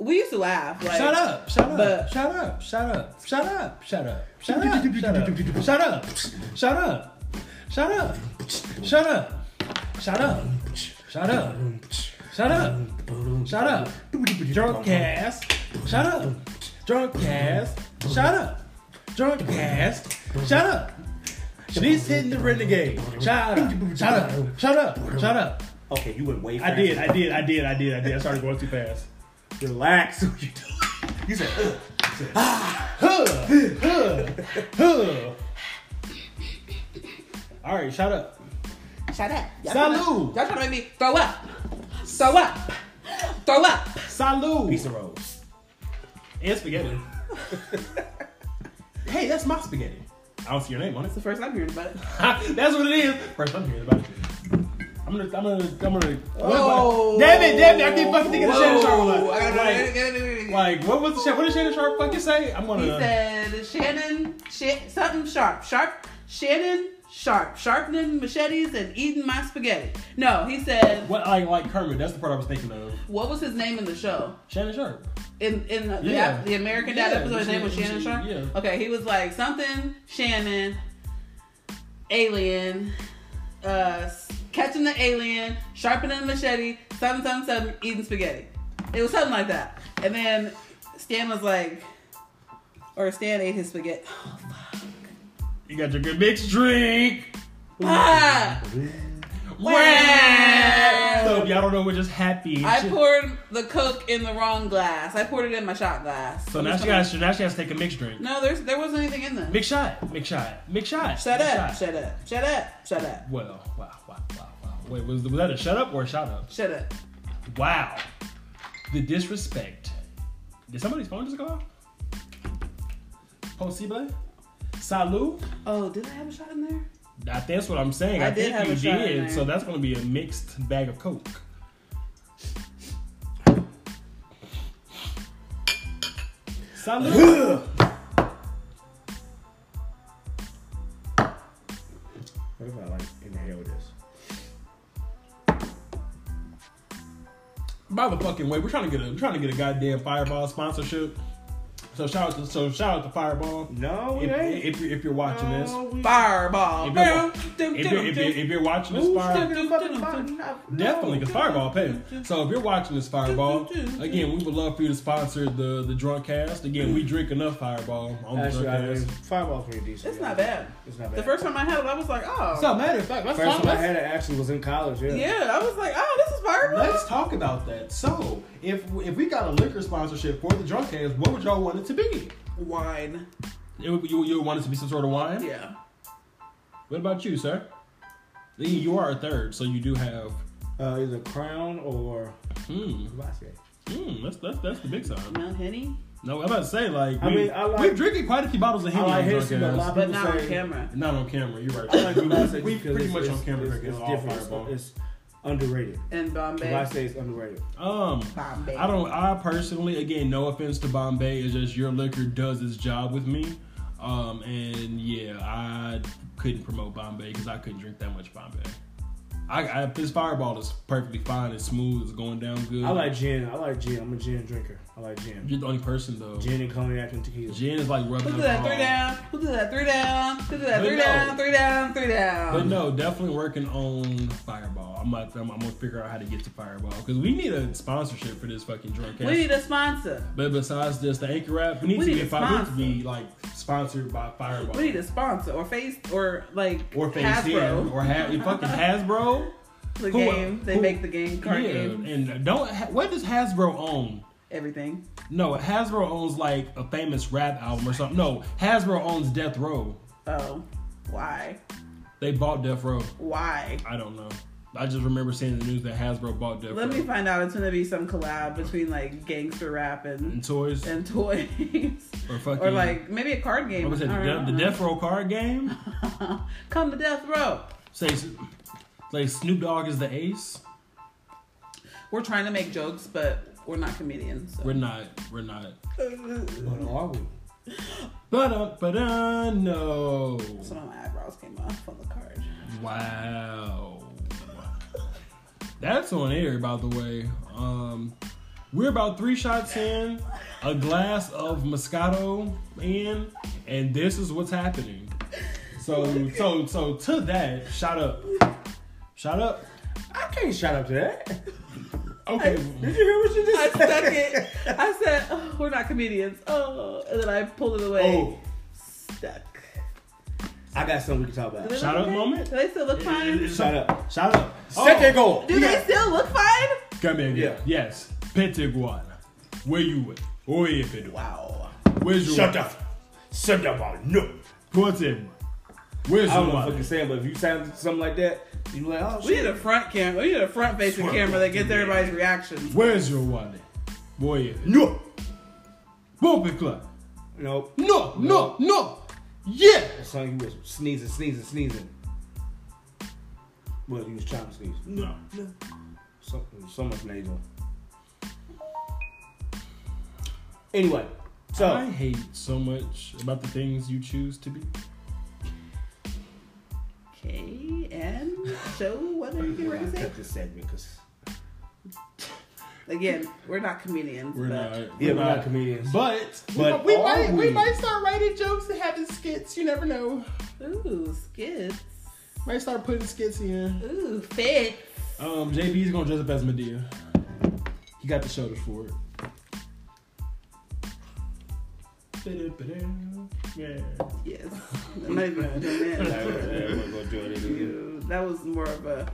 we used to laugh. Like, Shut up! Shut up! But- shut up! Shut up! Shut up! Shut up! Shut up! Shut up! Shut up! Shut up! Shut up! Shut up! Shut up! Shut up! Shut up! Shut up! Drunk ass! Shut up! Drunk ass! Shut up! Drunk ass! Shut up! She's hitting the renegade. Shut up! Shut up! Shut up! Shut up! Okay, you went way I did. I did. I did. I did. I did. I started going too fast. Relax. You doing? You said, Ugh. Ah, huh, huh, huh. All right, shut up. Shut up. Y'all Salud. Trying to, y'all trying to make me throw up. Throw up. Throw up. Salud. piece of rolls. And spaghetti. hey, that's my spaghetti. I don't see your name on it. It's the first time I'm hearing about it. that's what it is. First I'm hearing about it. I'm gonna, I'm gonna, I'm gonna. Oh. Damn it, damn it! I keep fucking thinking of Shannon Sharp. Whoa. Like, gotta- like, like, what was the Shan- what did Shannon Sharp fucking say? I'm gonna. He said Shannon, sh- something sharp, sharp, Shannon sharp, sharpening machetes and eating my spaghetti. No, he said, what I like Kermit? That's the part I was thinking of. what was his name in the show? Shannon Sharp. In in the, Yeah. the, the American Dad Yeah, episode, his name was Shannon Sharp. yeah. Okay, he was like something Shannon, alien, uh, catching the alien, sharpening the machete, something something something, eating spaghetti. It was something like that. And then Stan was like, or Stan ate his spaghetti. Oh, You got your good mixed drink. Ah! So if y'all don't know, we're just happy. I Shit. poured the Coke in the wrong glass. I poured it in my shot glass. So now she has, now she has to take a mixed drink. No, there's there wasn't anything in there. Mix shot, mix shot, mix shot. Shut up! shot. Shut up! Shut up! Shut up! Well, wow, wow, wow, wow. Wait, was, was that a shut up or a shut up? Shut up! Wow. The disrespect. Did somebody's phone just go off? Possible? Salut? Oh, did I have a shot in there? I- That's what I'm saying. I, I did think you a shot in did. So that's going to be a mixed bag of Coke. Salut. What if I like inhale this? By the fucking way, we're trying to get a we're trying to get a goddamn Fireball sponsorship. So shout out to so shout out to Fireball. No, we If, ain't. if, you're, if you're watching this, No, we- Fireball. If you're- if you're, if you're, if you're watching this Fireball, talking fucking about- no. Definitely, because Fireball pays. So if you're watching this Fireball, again, we would love for you to sponsor the the drunk cast. Again, we drink enough Fireball on the Actually, I drunk mean, cast. Fireball's pretty decent. It's not bad. It's not bad. The first time I had it, I was like, oh. So matter of fact, let's First time I had it actually was in college. Yeah. yeah, I was like, oh, this is Fireball. let's talk about that. So if if we got a liquor sponsorship for the drunk cast, what would y'all want it to be? Wine. It would, you you would want it to be some sort of wine. Yeah. What about you, sir? You are a third, so you do have. Uh, either Crown or Hmm. Vasquez. Hmm. That's that's that's the big sign. Mount Henny. No, I'm about to say like I we, mean, I like- we've drinking quite a few bottles of Henny. I Henny like on Hennessy, drunk but a lot of But people not on camera. Not on camera. You're right. I like the we because pretty much on camera It's, drinking it's all different. It's, it's underrated. And Bombay. Vasquez is underrated. Um, Bombay. I don't. I personally, again, no offense to Bombay, it's just your liquor does its job with me. Um, and yeah, I couldn't promote Bombay because I couldn't drink that much Bombay. I, I this Fireball is perfectly fine. It's smooth. It's going down good. I like gin. I like gin. I'm a gin drinker. I like gin. You're the only person though. Gin and cognac and tequila. Gin is like rubbing Who did that three down? Who did that three down? Who did that three no. down? Three down, three down. But no, definitely working on Fireball. I'm like, I'm, I'm gonna figure out how to get to Fireball because we need a sponsorship for this fucking drunk. Case. We need a sponsor. But besides just the anchor app, we need We to need be a fi- we need to be like sponsored by Fireball. We need a sponsor or face or like or face Hasbro. yeah, or ha- fucking Hasbro. the Who- game. They who- make the game card yeah, games. and don't. What does Hasbro own? Everything. No, Hasbro owns like a famous rap album or something. No, Hasbro owns Death Row. Oh, why? They bought Death Row. Why? I don't know. I just remember seeing the news that Hasbro bought Death Row. Let Row. me find out. It's gonna be some collab between like gangster rap and and toys and toys, or fucking or like maybe a card game. what was it? The, Death, the. Death Row card game. Come to death row. Say, like Snoop Dogg is the ace. We're trying to make jokes, but we're not comedians. So. We're not. We're not. But are we? But uh, but uh, no. Some of my eyebrows came off on the card. Wow. That's on air, by the way. Um, we're about three shots in, a glass of Moscato in, and this is what's happening. So, so, so to that, shut up, shut up. I can't shout up to that. Okay, Did you hear what you I just stuck said? it. I said, oh, "We're not comedians." Oh, and then I pulled it away. Oh, Stuck. I got something we can talk about. they Shout look out moment. Do they still look fine? Shut up. shut up. Set that oh. goal. Do they still look fine? Come in. Yeah. Yes. Petiguana. Where you at? Oh, Oye, Pedro. Wow. Where's your Shut up. Shut up. No. Porte. Where's I don't know what wallet? you're saying, but if you sound something like that, you like, oh We need a front camera. We need a front facing Front camera that gets everybody's reactions. Where's your wallet? Boy, No. Bumper club. No. No, no, no. Yeah. That's how he was sneezing, sneezing, sneezing. Well, he was trying to sneeze. No. So, so much nasal. Anyway, so I hate so much about the things you choose to be. Okay, and so what are you getting ready to say? cut this segment because Again, we're not comedians. We're but not. yeah, we're not comedians. But, But we, are might we we? might start writing jokes and having skits. You never know. Ooh, skits. Might start putting skits in. Ooh, fit. Um, JB's gonna dress up as Madea. He got the shoulders for it. Yeah. Yes. I'm not even gonna do that. we're gonna do it again. Ooh, That was more of a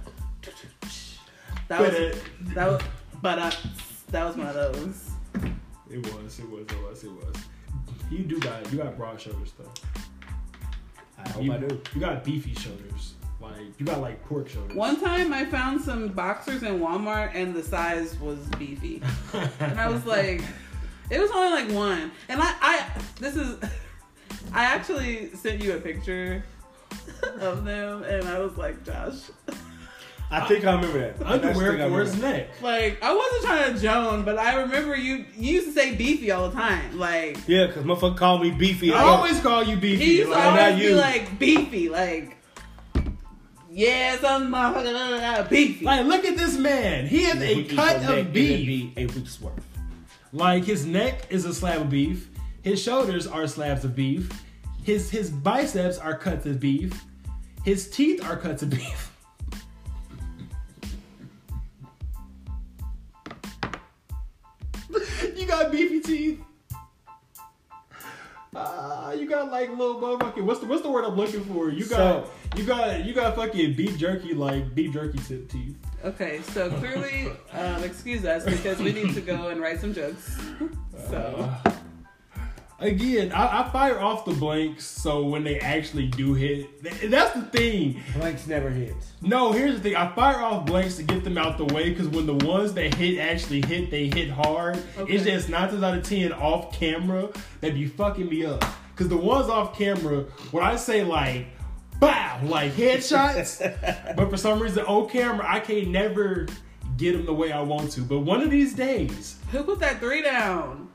That was But, that was but uh, that was one of those. It was, it was, it was, it was. You do got, you got broad shoulders though. I hope you, I do. You got beefy shoulders. Like you got like pork shoulders. One time I found some boxers in Walmart and the size was beefy. And I was like, it was only like one. And I, I this is, I actually sent you a picture of them and I was like, Josh, I think I remember that. I underwear think I for his neck. like, I wasn't trying to joan, but I remember you, you used to say beefy all the time. Like, that. Yeah, because motherfucker called me beefy. I always call you beefy. he used to like, always be you. like beefy, like, yeah, some motherfucker, beefy. like, look at this man. He has a cut of beef. a week's worth. Like his neck is a slab of beef. His shoulders are slabs of beef. His his biceps are cuts of beef. His teeth are cuts of beef. you got beefy teeth. Uh, you got like little motherfucking what's the what's the word I'm looking for? You got So- you got you got fucking beef jerky like beef jerky tip teeth. Okay, so clearly, um, excuse us because we need to go and write some jokes. So, Again, I, I fire off the blanks so when they actually do hit, th- that's the thing. Blanks never hit. No, here's the thing. I fire off blanks to get them out the way because when the ones that hit actually hit, they hit hard. Okay. It's just nine times out of ten off camera that be fucking me up. Because the ones off camera, when I say like, bow, like headshots, but for some reason on camera, I can't never get them the way I want to. But one of these days, who put that three down?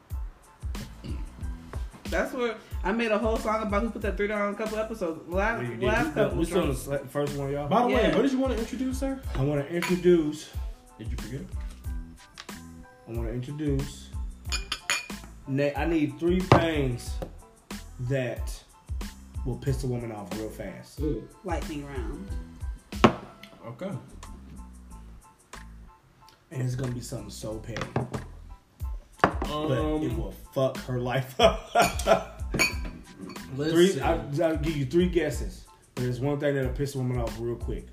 That's what I made a whole song about. Who put that three down a couple episodes? Last, last couple. We still the first one, y'all. by the way, what did you want to introduce, sir? I want to introduce. Did you forget? I want to introduce. I need three things that will piss a woman off real fast. lightning round. Okay. And it's gonna be something so petty, Um, but it will fuck her life up. three. I, I'll give you three guesses, but there's one thing that'll piss a woman off real quick.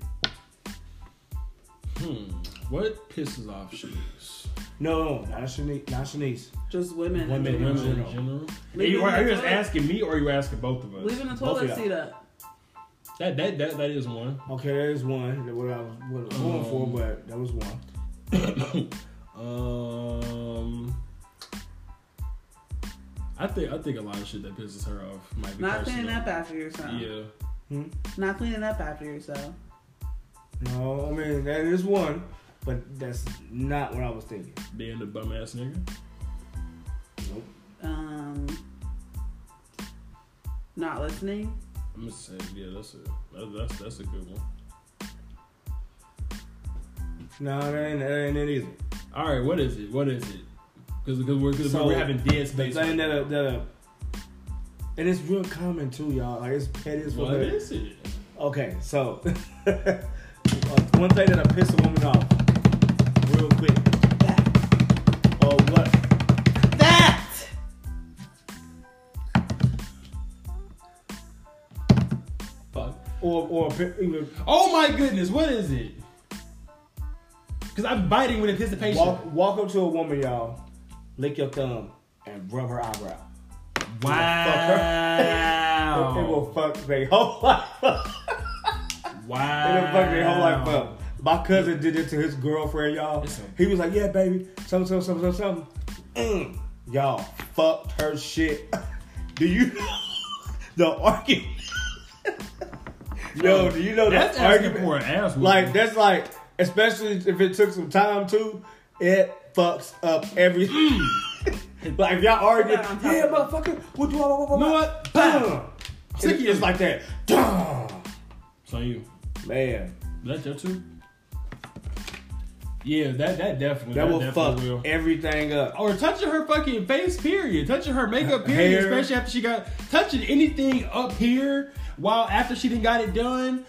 Hmm. What pisses off shoes? No, no, not Shanise. Not Shanise. Just women. Women in Women in general. general. Are you, are you just asking me or are you asking both of us? Leaving the Both toilet of seat up. That that that that is one. Okay, that is one. That what I was, what I was going for, Um, but that was one. um. I think I think a lot of shit that pisses her off might be Not personal. cleaning up after yourself. Yeah. Hmm? Not cleaning up after yourself. No, I mean that is one, but that's not what I was thinking. Being the bum ass nigga. Nope. Um, not listening. I'm gonna say yeah. That's a that, that's that's a good one. No, that ain't, that ain't it either. All right. What is it? What is it? Because because we're, cause So, we're having dead The space. thing right that, now. that uh, and it's real common too, y'all. Like it's petty as What fuck. is it? Okay, so uh, one thing that'll piss a woman off real quick. That. Or what? That. Fuck. Or or Oh my goodness, what is it? Because I'm biting with anticipation. walk walk up to a woman, y'all, lick your thumb and rub her eyebrow. Wow. It will fuck their whole life up. wow. It'll fuck their whole life up. My cousin did it to his girlfriend, y'all. He was like, "Yeah, baby, something, something, something, something." Mm. Y'all fucked her shit. Do you know the argument? Yo, do you know That's the argument? for an ass whooping. Like that's like, especially if it took some time too, it fucks up everything. like if y'all argue, that yeah, motherfucker, what do you want? You know what? Bam. Sick It's of just like that. Duh. It's on you. Man, That's your two? Yeah, that that definitely that will definitely fuck will. everything up. Or touching her fucking face, period. Touching her makeup, period. Hair. Especially after she got touching anything up here while after she didn't got it done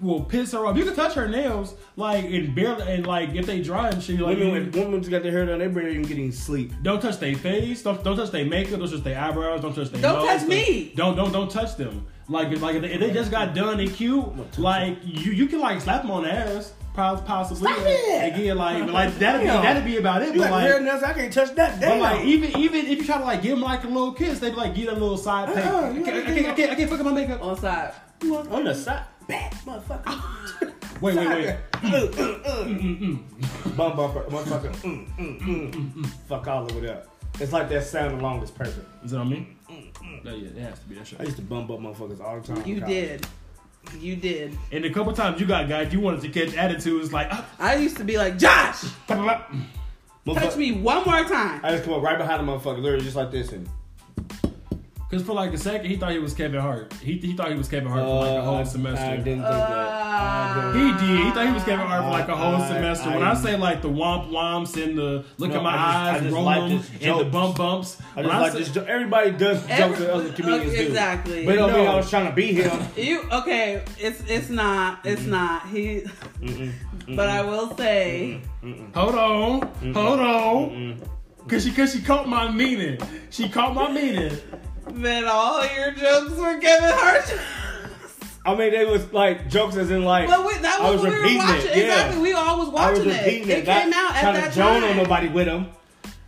will piss her off. You can touch her nails, like and barely and like if they dry and shit, like Women, you- when women got their hair done, they barely even getting sleep. Don't touch their face. Don't, don't touch their makeup. Don't touch their eyebrows. Don't touch their Don't nose. touch me. Don't don't don't touch them. Like if, like if they, if they just got done and cute, like you you can like slap them on the ass, pos- possibly. Stop it! Again, like like that'd be that'd be about it. You But got hair like, nuts. I can't touch that. but Damn. like even even if you try to like give them like a little kiss, they be like get a little side pay. Uh-uh, I can't, I can't, I can't, I can't fuck up my makeup. On side. on the side, bad motherfucker. Wait, wait, wait. Uh, uh, uh. Bum bumper, motherfucker. Mm, mm, mm, mm. Fuck all over there. It's like that sound along is perfect. Is it on me? No, yeah, it has to be that I used to bump up motherfuckers all the time. You in college. did. You did. And a couple times you got guys, you wanted to catch attitudes like, ah, I used to be like, Josh, touch me one more time. I just come up right behind the motherfucker, literally just like this, and Cause for like a second he thought he was Kevin Hart. He, he thought he was Kevin Hart for like a Uh, whole semester. I didn't think that. I He didn't- He thought he was Kevin Hart for like a whole I- semester. I- when I say like the womp womps and the look No, at my just- eyes, just roll like them, and the bump bumps. I just I like say, this. jo- Everybody does jokes Every- that other comedians okay, do. exactly. But it don't No. mean I was trying to be him. You okay? It's it's not. It's Mm-hmm. not. He. But I will say, hold on, hold on, cause she cause she caught my meaning. She caught my meaning. That all your jokes were Kevin Hart. I mean, they was like jokes as in like. But we, that I was, was what we were repeating it, watching. yeah. Exactly. We all was I was watching it. It it. came out at trying that to joan time. on nobody with him.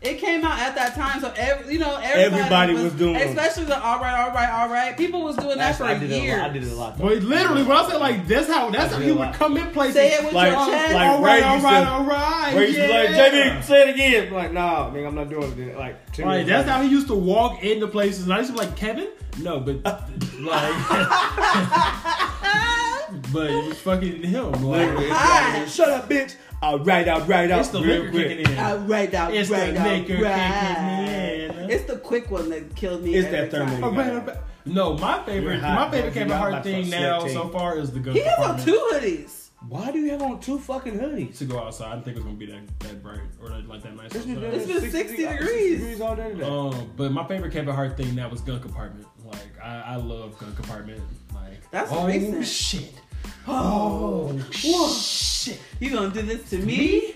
It came out at that time, so every, you know everybody, Everybody was doing especially the all right, all right, all right. People was doing that for I did it a years. lot. I did it a lot. though. But literally, when I say like that's how that's how did he would come in places. Say it with Like- your chest. like all right, Ray all used right, to- all right. Where you used to be like. JB, say it again. I'm like, nah, nigga, I'm not doing it. Like, ten Right, that's later. how he used to walk into places, and I used to be like, Kevin? No, but like, but it was fucking him. Like, Literally, it's Hi. like, Shut up, bitch. All right, all right, it's out the real liquor quick. kicking in. All right, all It's right, the all liquor right. kicking in. It's the quick one that killed me. It's that thermal. time. All right, all right. No, my favorite, You're hot, my favorite bro. Kevin You're Hart about thing now sweating. so far is the gun He has on two hoodies. Why do you have on two fucking hoodies? to go outside. I didn't think it was gonna be that that bright or like that nice. It's been, outside. It's been 60 degrees. all day today. Um, but my favorite Kevin Hart thing now was gun compartment. Like I, I love gun compartment. Like That's oh recent. shit. Oh shit. You gonna do this to me?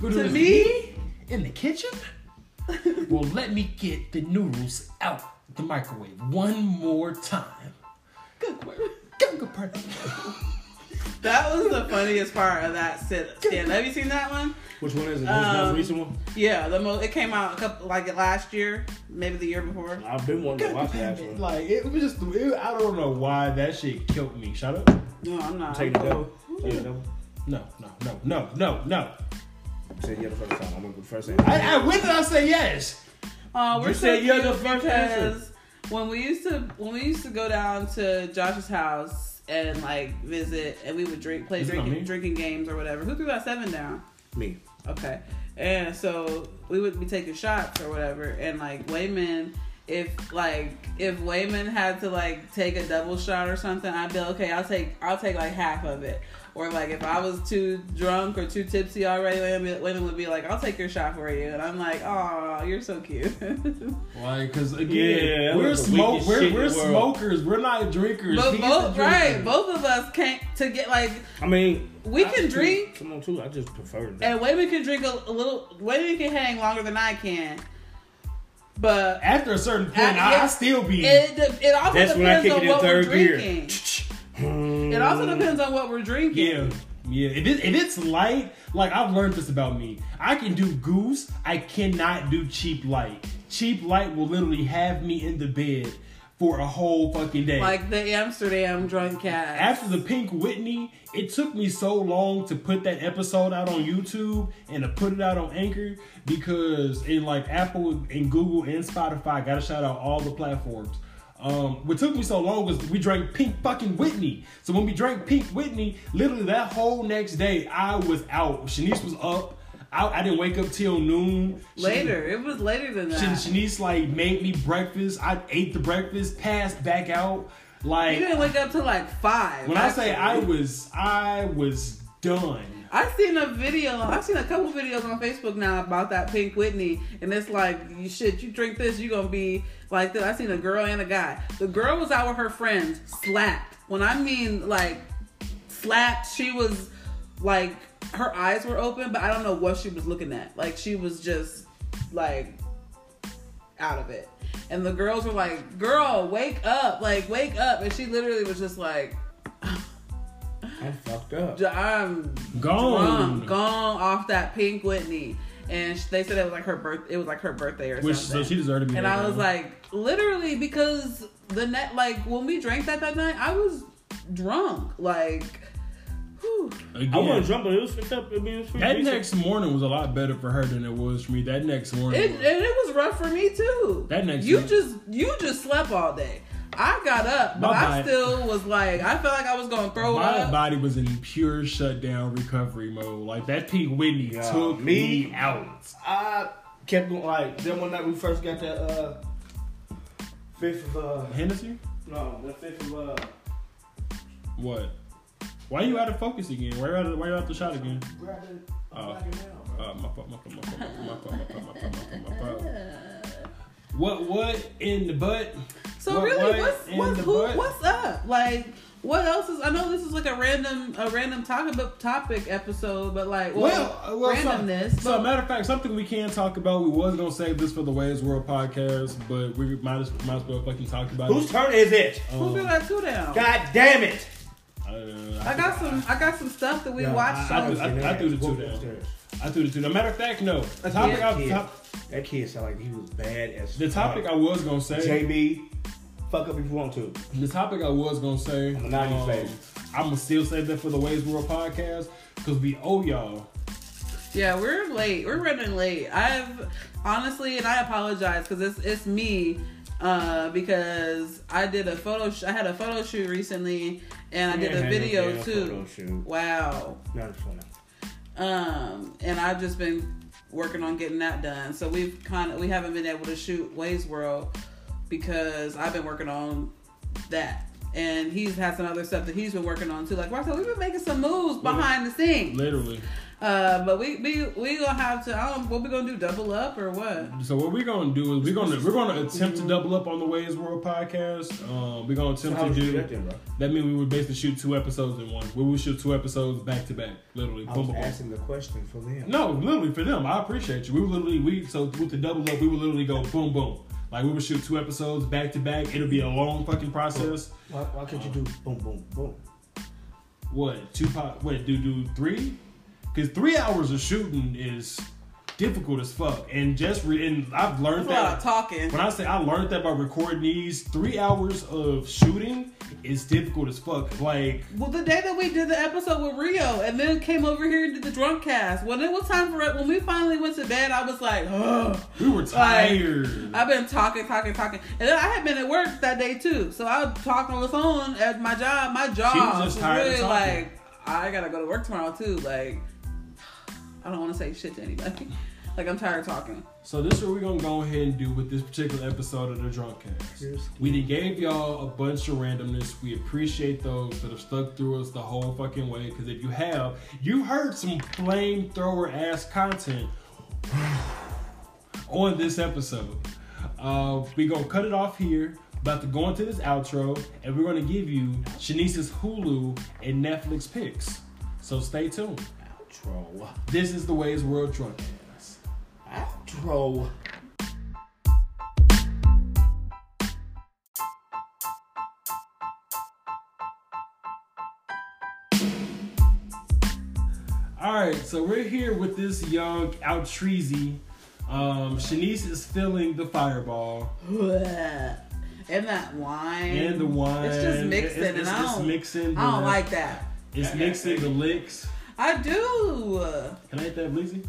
Go do To me? in the kitchen. well, let me get the noodles out the microwave one more time. Good work. Gun compartment. That was the funniest part of that sit stand. Have you seen that one? Which one is it? This Um, most recent one? Yeah, the most. It came out a couple like last year, maybe the year before. I've been wanting to watch that one. Like it was just, it, I don't know why that shit killed me. Shut up. No, I'm not. Take the devil. Take the devil. No, no, no, no, no, no. Say yeah the first time. I'm gonna go first. I, I, when did I say yes? Uh, we're You so said you're the cute first answer. because when we used to when we used to go down to Josh's house and like visit, and we would drink, play Is it on drinking drinking games or whatever. Who threw that seven down? Me. Okay. And so we would be taking shots or whatever, and like Wayman, if like if Wayman had to like take a double shot or something, I'd be like, okay. I'll take I'll take like half of it. Or like if I was too drunk or too tipsy already, Wayman Wayman would be like, I'll take your shot for you, and I'm like, oh, you're so cute. Why? cause again, Yeah, we're was smoke, we're, we're smokers. We're not drinkers. but He's both drinker. right, both of us can't to get like I mean, We I can just- drink. Come on, too. I just prefer that. and Wayman can drink a, a little. Wayman can hang longer than I can, but After a certain point, I, I still be. It, it also That's when I depends kick on it in what we're third gear. drinking. It also hmm. depends on what we're drinking. yeah, yeah. If, it, if it's light, like I've learned this about me, I can do goose. I cannot do cheap light. Cheap light will literally have me in the bed for a whole fucking day. Like the Amsterdam drunk cat. after the Pink Whitney, it took me so long to put that episode out on YouTube and to put it out on Anchor because in like Apple and Google and Spotify, gotta shout out all the platforms. Um, what took me so long was we drank Pink fucking Whitney. So when we drank Pink Whitney, literally that whole next day, I was out. Shanise was up. I, I didn't wake up till noon. She- later, it was later than that. Shan- Shanise like made me breakfast. I ate the breakfast, passed back out. Like you didn't wake up till like five. when I say I was, I was done. I've seen a video. I've seen a couple videos on Facebook now about that Pink Whitney, and it's like, you shit, you drink this, you gonna be like this. I seen a girl and a guy. The girl was out with her friends, slapped. When I mean like slapped, she was like her eyes were open, but I don't know what she was looking at. Like she was just like out of it. And the girls were like, "Girl, wake up! Like wake up!" And she literally was just like. I'm fucked up. I'm Gone. drunk, gone off that pink Whitney. And sh- they said it was like her birth. It was like her birthday or Which so something. she deserved to be. and I was like, literally, because the net, like when we drank that that night, I was drunk. Like, whew. Again, I wasn't drunk, but it was picked up. I mean, it was that decent. next morning was a lot better for her than it was for me. That next morning, It, and it was rough for me too. That next you week- just you just slept all day. I got up, but My I body- still was like, I felt like I was gonna throw my up. My body was in pure shutdown recovery mode. Like that Pink Whitney Yeah, took me- me out. I kept going like then one night we first got that uh fifth of uh Hennessy, no the fifth of uh what? Why you out of focus again? Why you out of, why you out the shot again? Grab it. Uh, uh, my fault, my fault, my fault, my fault, my fault, my fault. What what in the butt? So what, really, what's what's who, butt? what's up? Like, what else is? I know this is like a random a random talk about topic episode, but like, well, well, uh, well randomness. So, but, so, matter of fact, something we can talk about. We was gonna save this for the Wei's World podcast, but we might as, might as well fucking talk about. Whose it. turn is it? Um, Who threw that two down? God damn it! Uh, I got some. I got some stuff that we Yeah, watched. I- on- I- I threw the two Whoop down. I threw the two. No matter of fact, no. The topic, Yeah. I, Kid. top, That kid sounded like he was bad as the topic I was gonna say. JB, fuck up if you want to. The topic I was gonna say. I'm a 90s baby. I'm gonna still say that for the Wei's World podcast because we owe y'all. Yeah, we're late. We're running late. I've honestly, and I apologize because it's it's me. Uh, because I did a photo, sh- I had a photo shoot recently, and I did Yeah, a video no too. Wow. Not funny. Um, and I've just been working on getting that done. So we've kind of we haven't been able to shoot Wei's World because I've been working on that. And he's had some other stuff that he's been working on too. Like Roxanne, we've been making some moves behind the scenes. Literally. Uh, but we we we gonna have to. I don't. What we gonna do? Double up or what? So what we're gonna do is we're gonna we're gonna attempt to double up on the Wei's World podcast. Um, we're gonna attempt How to do do that then, that. Means we would basically shoot two episodes in one. We would shoot two episodes back to back, literally. I Boom, was boom, boom. asking the question for them. No, literally for them. I appreciate you. We would literally we so with the double up, we would literally go boom boom. Like we would shoot two episodes back to back. It'll be a long fucking process. Why, why can't you do boom, boom, boom? What two pot? What do do three? Because three hours of shooting is difficult as fuck. And just re- and I've learned That's a lot that of talking. when I say I learned that by recording these three hours of shooting is difficult as fuck. Like Well, the day that we did the episode with Rio, and then came over here and did the drunk cast. When it was time for it, when we finally went to bed, I was like, Ugh. we were tired. I've been talking, talking, talking, and then I had been at work that day too. So I was talking on the phone at my job. My job She was was, just tired of really talking. like, I gotta go to work tomorrow too. Like, I don't want to say shit to anybody. like I'm tired of talking. So this is what we're gonna go ahead and do with this particular episode of the Drunk Cast. We gave y'all a bunch of randomness. We appreciate those that have stuck through us the whole fucking way. Because if you have, you heard some flamethrower ass content on this episode. Uh, we gonna cut it off here. About to go into this outro, and we're gonna give you Shanise's Hulu and Netflix picks. So stay tuned. Outro. This is the Wei's World Drunk Cast. Outro. All right, so we're here with this young Outtreezy. Um, Shanise is filling the fireball and that wine. and the wine. It's just mixing, It's, it's, and I don't. mixing. I don't like that. It's mixing the licks. I do. Can I hit that, Bleezy?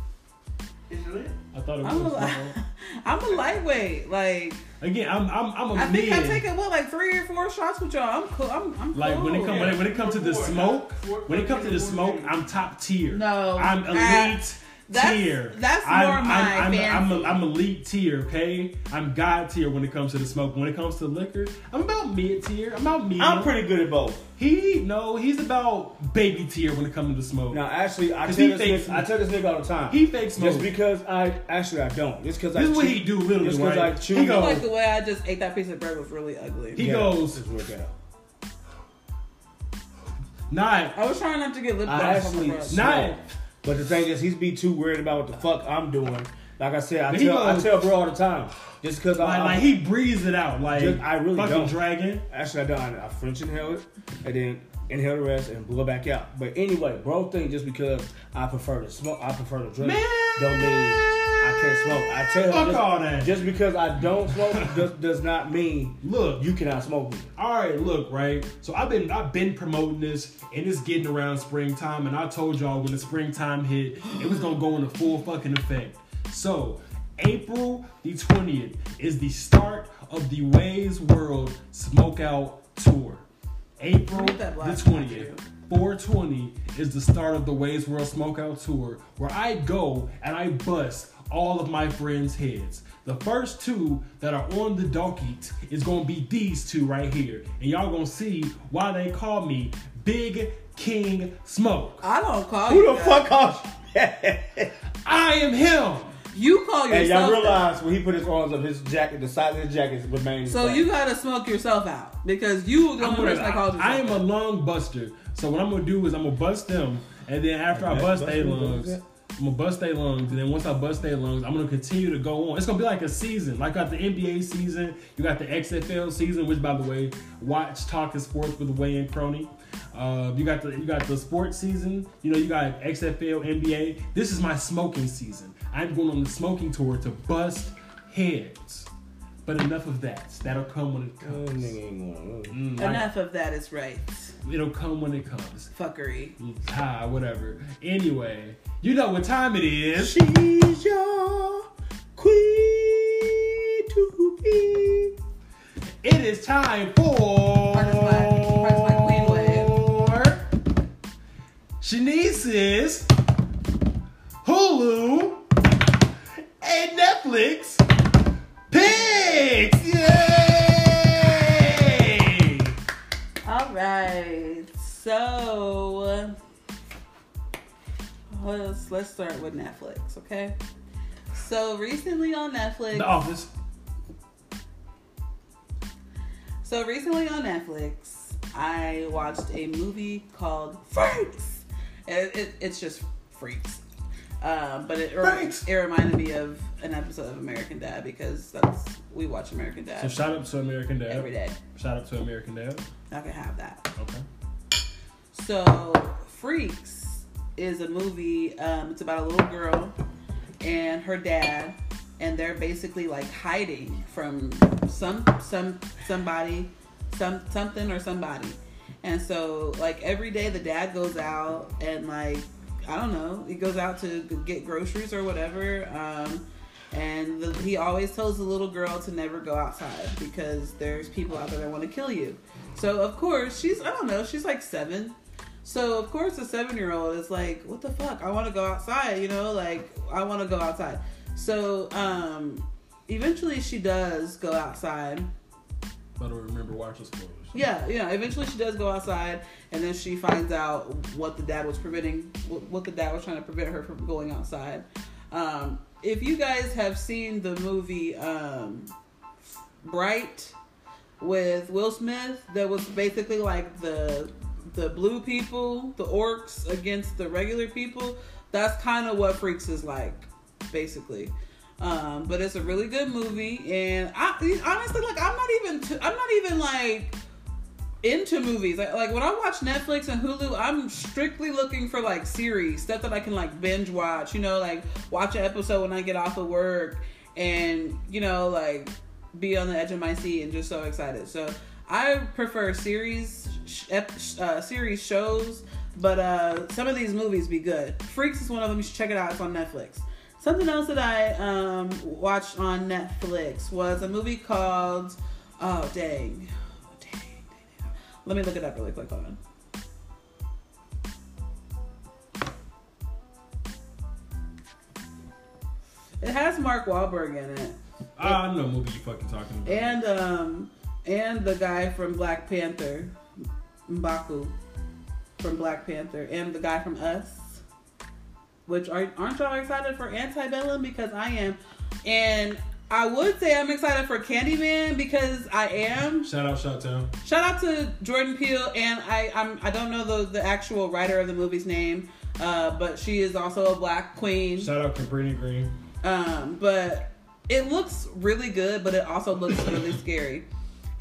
Is it lit? I thought it was. I'm a, I'm a lightweight. Like Again, I'm I'm I'm a I think man. I'm taking what like three or four shots with y'all. I'm cool. I'm, I'm like cool. when it comes when it, when it comes to the Four, smoke, four, when it comes to the smoke, four. I'm top tier. No, I'm elite that's- tier. that's I'm, more my I'm, I'm, I'm, fancy. I'm elite tier. Okay, I'm god tier when it comes to the smoke. When it comes to liquor, I'm about mid tier. I'm about medium. I'm pretty good at both. He no, he's about baby tier when it comes to the smoke. Now, actually, I 'Cause tell this fakes nigga, I tell this nigga all the time. he fake smoke. just because I actually I don't. Just because I this is what chew- he do literally. Just 'cause right? I chew- he goes. like the way I just ate that piece of bread was really ugly. He Yeah, goes- Just work it out. not I was trying not to get lip I gloss on actually my bread. Not- smoke. But the thing is, he's be too worried about what the fuck I'm doing. Like I said, I But tell I tell bro all the time. Just because like, I like he breathes it out. Like Just- I really fucking don't. dragon. actually I done I French inhale it and then inhale the rest, and blow back out. But anyway, bro, think just because I prefer to smoke, I prefer to drink, Man. don't mean I can't smoke. I tell you, Fuck just, all that. just because I don't smoke does, does not mean Look, you cannot smoke me. All right, look, right. So I've been I've been promoting this, and it's getting around springtime, and I told y'all when the springtime hit, it was gonna go into full fucking effect. So April the twentieth is the start of the Wei's World Smokeout Tour. April the twentieth. 420 is the start of the Wei's World Smokeout Tour, where I go and I bust all of my friends' heads. The first two that are on the docket is gonna be these two right here, and y'all gonna see why they call me Big King Smoke. I don't call Who you. the that. fuck calls you? I am him. You call yourself. Hey, y'all that. realize when he put his arms up, his jacket, the size of his jacket remained. the So same. you gotta smoke yourself out because you the I'm only person that calls yourself. I am a that. lung buster. So what I'm gonna do is I'm gonna bust them, and then after I Okay, bust bust their them, lungs, bust I'm gonna bust their lungs, and then once I bust their lungs, I'm gonna continue to go on. It's gonna be like a season, like got the NBA season, you got the XFL season, which by the way, watch Talking Sports with Wei and Crony. Uh, you got the you got the sports season. You know you got XFL, NBA. This is my smoking season. I'm going on the smoking tour to bust heads. But enough of that. That'll come when it comes. nigga ain't going. Mm, like- Enough of that is right. It'll come when it comes. Fuckery. Ah, whatever. Anyway, you know what time it is. She's your queen to be. It is time for Practice my- practice Shanise's Hulu and Netflix picks. Yay! All right. So let's let's start with Netflix, okay? So recently on Netflix, The Office. so recently on Netflix, I watched a movie called Freaks. It, it, it's just Freaks, um, but it Freaks. it reminded me of an episode of American Dad because that's we watch American Dad. So shout out to American Dad. every day. Shout out to American Dad. I can have that. Okay. So, Freaks is a movie. Um, it's about a little girl and her dad, and they're basically like hiding from some some somebody, some something or somebody. And so, like every day, the dad goes out and like I don't know, he goes out to get groceries or whatever. Um, and the, he always tells the little girl to never go outside because there's people out there that want to kill you. So of course she's I don't know she's like seven. So of course a seven year old is like what the fuck I want to go outside you know like I want to go outside. So um eventually she does go outside. But remember, watch the spoilers. Yeah, yeah. Eventually she does go outside, and then she finds out what the dad was preventing, what, the dad was trying to prevent her from going outside. Um, if you guys have seen the movie um, Bright with Will Smith, that was basically like the the blue people, the orcs against the regular people. That's kind of what Freaks is like, basically. Um, but it's a really good movie, and I honestly like. I'm not even. T- I'm not even like into movies. Like, like when I watch Netflix and Hulu, I'm strictly looking for like series stuff that I can like binge watch. You know, like watch an episode when I get off of work, and you know, like be on the edge of my seat and just so excited. So I prefer series, uh, series shows. But uh, some of these movies be good. Freaks is one of them. You should check it out. It's on Netflix. Something else that I um, watched on Netflix was a movie called Oh dang. Let me look it up really quick. Hold on. It has Mark Wahlberg in it, I know what movie you fucking talking about. and um, and the guy from Black Panther, Mbaku, from Black Panther, and the guy from Us. Which are aren't y'all excited for Antebellum? Because I am, and I would say I'm excited for Candyman because I am. Shout out, shout Town. Shout out to Jordan Peele, and I I'm I don't know the the actual writer of the movie's name, uh, but she is also a black queen. Shout out Cabrini Green. Um, but it looks really good, but it also looks really scary.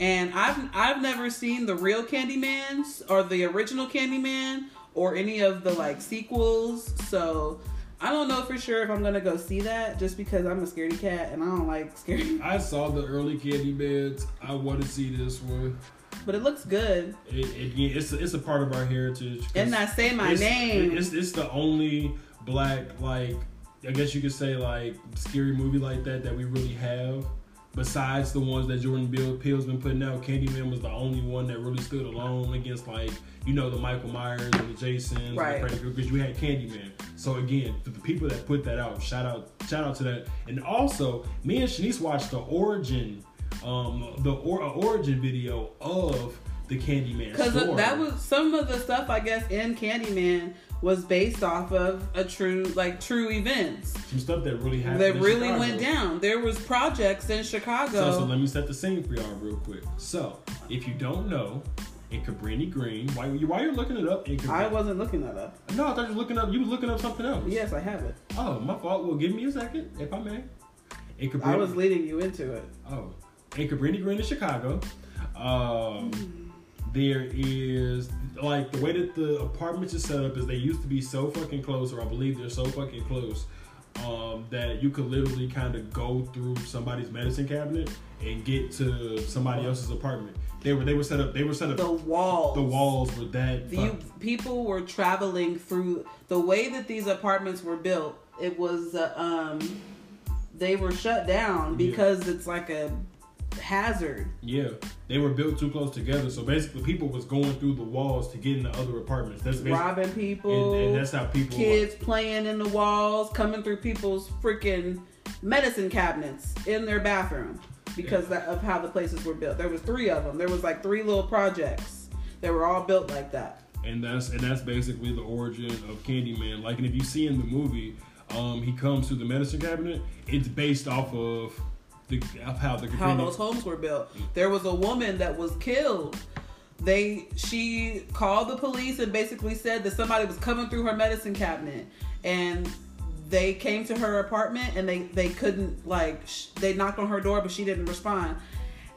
And I've I've never seen the real Candyman's or the original Candyman or any of the like sequels. So I don't know for sure if I'm gonna go see that just because I'm a scaredy cat and I don't like scary. I saw the early Candymans. I want to see this one. But it looks good. It, it, it's it's a part of our heritage. And I say my it's, name. It's it's the only black like I guess you could say like scary movie like that that we really have. Besides the ones that Jordan Bill Peele's been putting out, Candyman was the only one that really stood alone against like you know the Michael Myers and the Jasons, Right. and the Freddy because you had Candyman. So again, to the people that put that out, shout out shout out to that. And also, me and Shanise watched the origin, um, the or, uh, origin video of the Candyman Because that was some of the stuff I guess in Candyman was based off of a true like true events some stuff that really happened. that really Chicago. went down. There was projects in Chicago. so let me set the scene for y'all real quick. So, if you don't know, in Cabrini Green, why you, while you're looking it up, in Cabrini, I wasn't looking that up. no, I thought you were looking up. You were looking up something else. Yes, I have it. Oh, my fault. Well, give me a second, if I may. In Cabrini, I was leading you into it. Oh, in Cabrini Green in Chicago, um, there is like the way that the apartments are set up is they used to be so fucking close, or I believe they're so fucking close. Um, that you could literally kind of go through somebody's medicine cabinet and get to somebody else's apartment. They were they were set up. They were set up. The walls. the walls were that. The, you, people were traveling through the way that these apartments were built. It was uh, um, they were shut down Yeah. because it's like a hazard. yeah, they were built too close together. So basically, people was going through the walls to get into other apartments. That's robbing people, and, and that's how people. kids playing in the walls, coming through people's freaking medicine cabinets in their bathroom because that, of how the places were built. There was three of them. There was like three little projects that were all built like that. and that's and that's basically the origin of Candyman. Like, and if you see in the movie, um, he comes to the medicine cabinet. It's based off of the of how the how those homes were built. There was a woman that was killed. They she called the police and basically said that somebody was coming through her medicine cabinet and they came to her apartment and they they couldn't like sh- they knocked on her door but she didn't respond.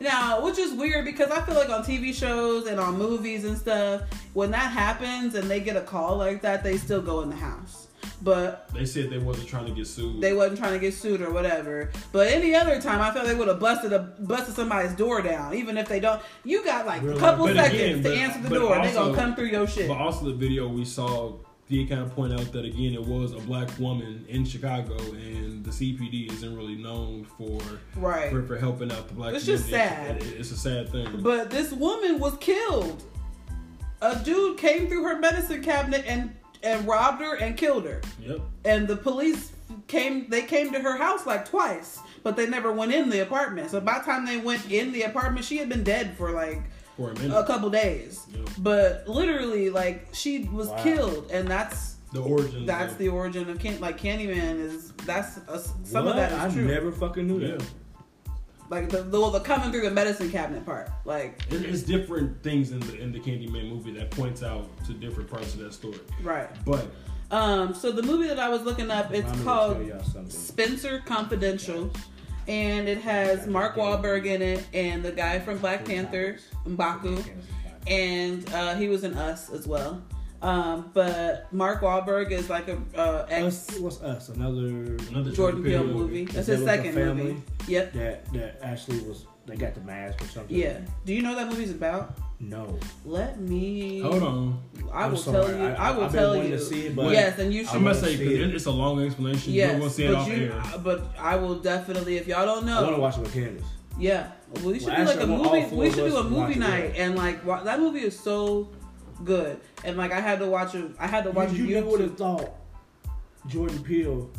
Now, which is weird because I feel like on TV shows and on movies and stuff, when that happens and they get a call like that, they still go in the house. But They said they wasn't trying to get sued. they wasn't trying to get sued or whatever. But any other time, I felt they would have busted a busted somebody's door down, even if they don't. You got like a couple seconds again, to but- answer the door. they also- gonna come through your shit. But also the video we saw did kind of point out that again it was a black woman in Chicago and the CPD isn't really known for Right. for, for helping out the black. It's just sad. It- it's a sad thing. But this woman was killed. A dude came through her medicine cabinet and and robbed her and killed her. yep. And the police came. They came to her house like twice, but they never went in the apartment. So by the time they went in the apartment, she had been dead for like For a minute. a couple days. Yep. But literally, like she was Wow. killed, and that's The origin. that's of, the origin of Can- like Candyman is that's a, some What? of that is I true. never fucking knew Yeah. that. Like the, the the coming through the medicine cabinet part. Like It- It's different things in the in the Candyman movie that points out to different parts of that story. right. But Um. So the movie that I was looking up, it's Remind me called tell y'all something. Spencer Confidential, and it has Mark Wahlberg in it and the guy from Black Panther, Mbaku, and uh, he was in Us as well. Um, but Mark Wahlberg is like a uh, ex Us, what's us? Another another Jordan Peele movie. movie. That's his that with second movie. Yep. that that actually was. They got the mask or something. Yeah. Do you know what that movie's about? No. Let me. Hold on. I I'm will sorry. tell you. I- I, will I've been tell wanting you. to see it, but yes, and you should. I must say see because it. it's a long explanation. yes, You're gonna see it but off you. air. But I will definitely. If y'all don't know, I want to watch it with Candace. yeah, well, we should Well, do like actually, a I movie. We should do a movie night, and like that movie is so good, and like I had to watch it. I had to watch you it. you never would have thought Jordan Peele.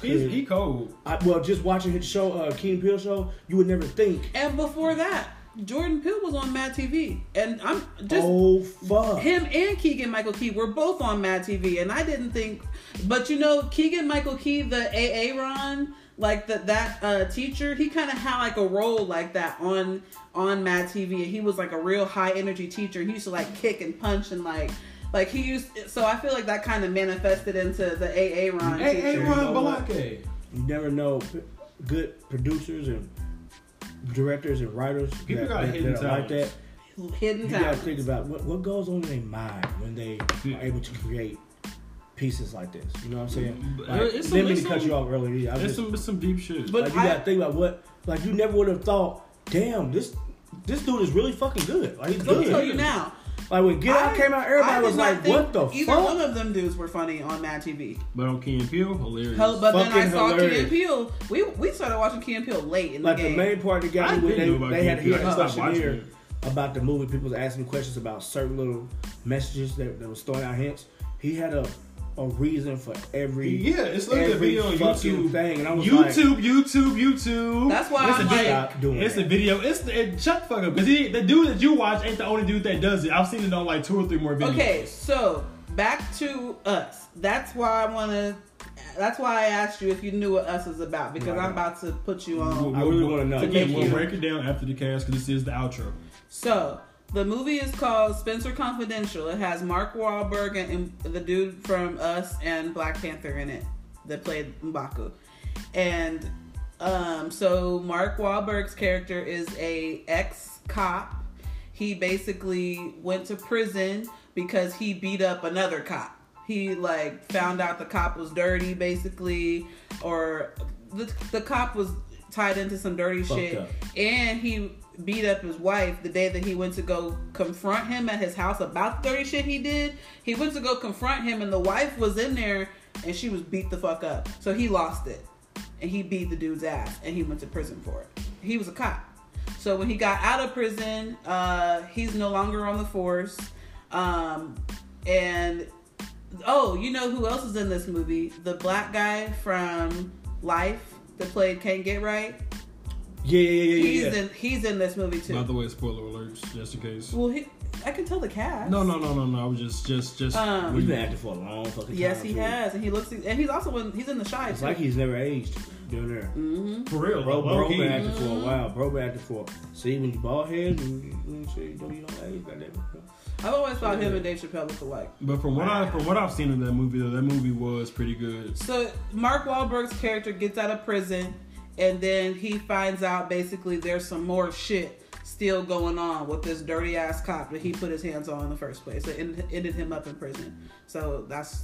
He's, he cold. I, well, just watching his show, uh, Key and Peele show, you would never think. And before that, Jordan Peele was on Mad TV, and I'm just oh fuck! him and Keegan Michael Key were both on Mad TV, and I didn't think, but you know, Keegan Michael Key, the AA Ron, like the, that uh, teacher, he kind of had like a role like that on on Mad TV, and he was like a real high energy teacher. He used to like kick and punch and like. Like he used, so I feel like that kind of manifested into the AA Ron Hey, hey, teacher. Ron know? Balake. You never know. Good producers and directors and writers People that, got that, hidden that are like that. Hidden You gotta think about what, what goes on in their mind when they Yeah. are able to create pieces like this. You know what I'm saying? But Like, it's some- didn't mean it's to cut some- you off earlier. I It's just, some it's some deep shit. But like you I- gotta think about what like you never would have thought. Damn, this this dude is really fucking good. Like he's Let me good. tell you now. Like when Get Out I- came out, I everybody was like, "What the fuck?" Either fuck?" one of them dudes were funny on Mad TV. but on Key and Peele, hilarious. Hell, but then I Fucking saw Key hilarious. and Peele. We we started watching Key and Peele late in Like the game. Like the main part that got I me when they, they had Key he and a Peele. Watching questionnaire about the movie. People was asking questions about certain little messages that, that was throwing out hints. He had a a reason for every Yeah, it's like a every video on fucking YouTube. thing, and I was like, YouTube, YouTube, YouTube. That's why I'm like- Stop doing it's that. a video. It's the, it, shut the fuck up because the dude that you watch ain't the only dude that does it. I've seen it on like two or three more videos. Okay, so back to us. That's why I want to. That's why I asked you if you knew what us is about because Right. I'm about to put you on. I really wanna know. Again, we'll break it down after the cast because this is the outro. So the movie is called Spencer Confidential. It has Mark Wahlberg and, and the dude from Us and Black Panther in it that played M'Baku. And um, so Mark Wahlberg's character is a ex cop. He basically went to prison because he beat up another cop. He like found out the cop was dirty, basically, or the, the cop was tied into some dirty Fucked shit, up. and he beat up his wife the day that he went to go confront him at his house about the dirty shit he did. He went to go confront him, and the wife was in there, and she was beat the fuck up. So he lost it, and he beat the dude's ass, and he went to prison for it. He was a cop. So when he got out of prison, uh, he's no longer on the force. Um, and oh, you know who else is in this movie? The black guy from Life that played Can't Get Right. Yeah, yeah, yeah, He's yeah. yeah. in he's in this movie too. By the way, spoiler alerts, just in case. Well, he, I can tell the cast. No, no, no, no, no. I was just, just, just. Um, He's been acting for a long fucking time. Yes, he too. has, and he looks, and he's also in, he's in the shy It's too. like he's never aged down there. hmm for real, Bro, low bro been acting for a Mm-hmm. while. Bro been acting for. See, when you bald head, and you, you, see, don't you don't age, goddamn. I've always thought him and Dave Chappelle look alike. But from what I, from what I've seen in that movie, though, that movie was pretty good. So Mark Wahlberg's character gets out of prison, and then he finds out basically there's some more shit still going on with this dirty ass cop that he put his hands on in the first place. It ended, ended him up in prison. So that's,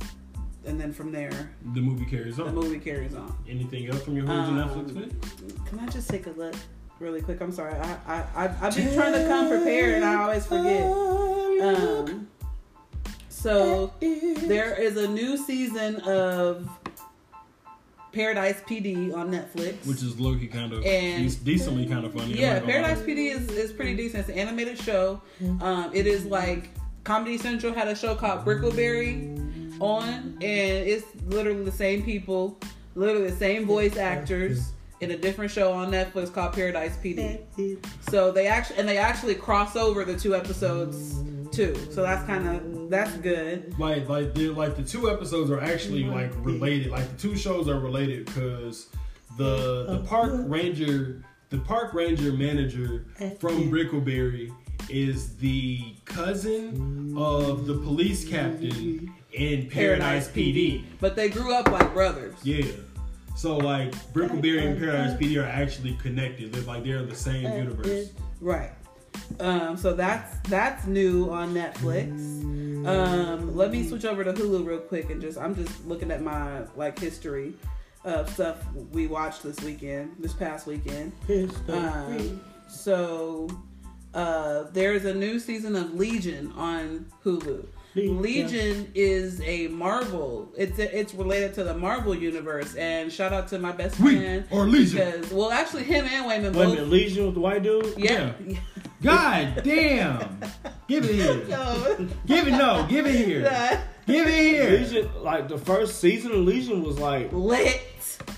and then from there, The movie carries on. the movie carries on. Anything else from your hood Um, Netflix fit? Can I just take a look really quick? I'm sorry. I I I I've been trying to come prepared, and I always forget. Um. So there is a new season of Paradise PD on Netflix. Which is Loki kind of And- dec- decently kind of funny. Yeah, Paradise. PD is, is pretty decent. It's an animated show. Um, it is like Comedy Central had a show called Brickleberry on, and it's literally the same people, literally the same voice actors in a different show on Netflix called Paradise PD. So they actually and they actually cross over the two episodes too. So that's kind of that's good. Like, like, they're like the two episodes are actually like related. Like the two shows are related because the the park ranger, the park ranger manager from Brickleberry is the cousin of the police captain in Paradise PD. But they grew up like brothers. Yeah. So like Brickleberry and Paradise PD are actually connected. They're like they're in the same universe. Right. Um, so that's that's new on Netflix. Um, let me switch over to Hulu real quick and just I'm just looking at my like history of stuff we watched this weekend, this past weekend. Um, so uh, there's a new season of Legion on Hulu. Legion is a Marvel. It's it's related to the Marvel universe, and shout out to my best We friend are Legion. because well, actually, him and Wayman Wait both. minute, Legion with the white dude? yeah. God damn! Give it here. Yo. Give it no. Give it here. Give it here. Legion, like the first season of Legion was like, lit,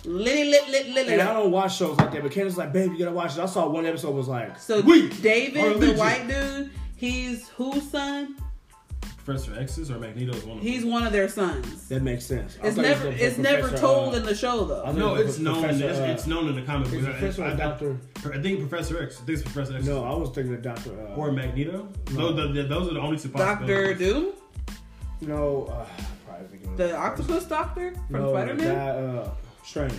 lit, lit, lit, lit, and I don't watch shows like that, but Candace's like, babe, you gotta watch it. I saw one episode was like, So We David, the white dude, he's whose son? Professor X's or Magneto's one. Of He's them. one of their sons. that makes sense. I It's thought it was never the- it's the never professor, told uh, in the show I though. think No, was it's the known. professor, It's, uh, it's known in the comic Is books. it Professor I, or I- Doctor? I think Professor X. I think it's Professor X. No, I was thinking of Doctor. Uh, Or Magneto. No. No, the, the, those are the only two Doctor possibilities. Doom, no, uh, probably thinking of the octopus doctor from no, Spider the Man. guy, uh, Strange.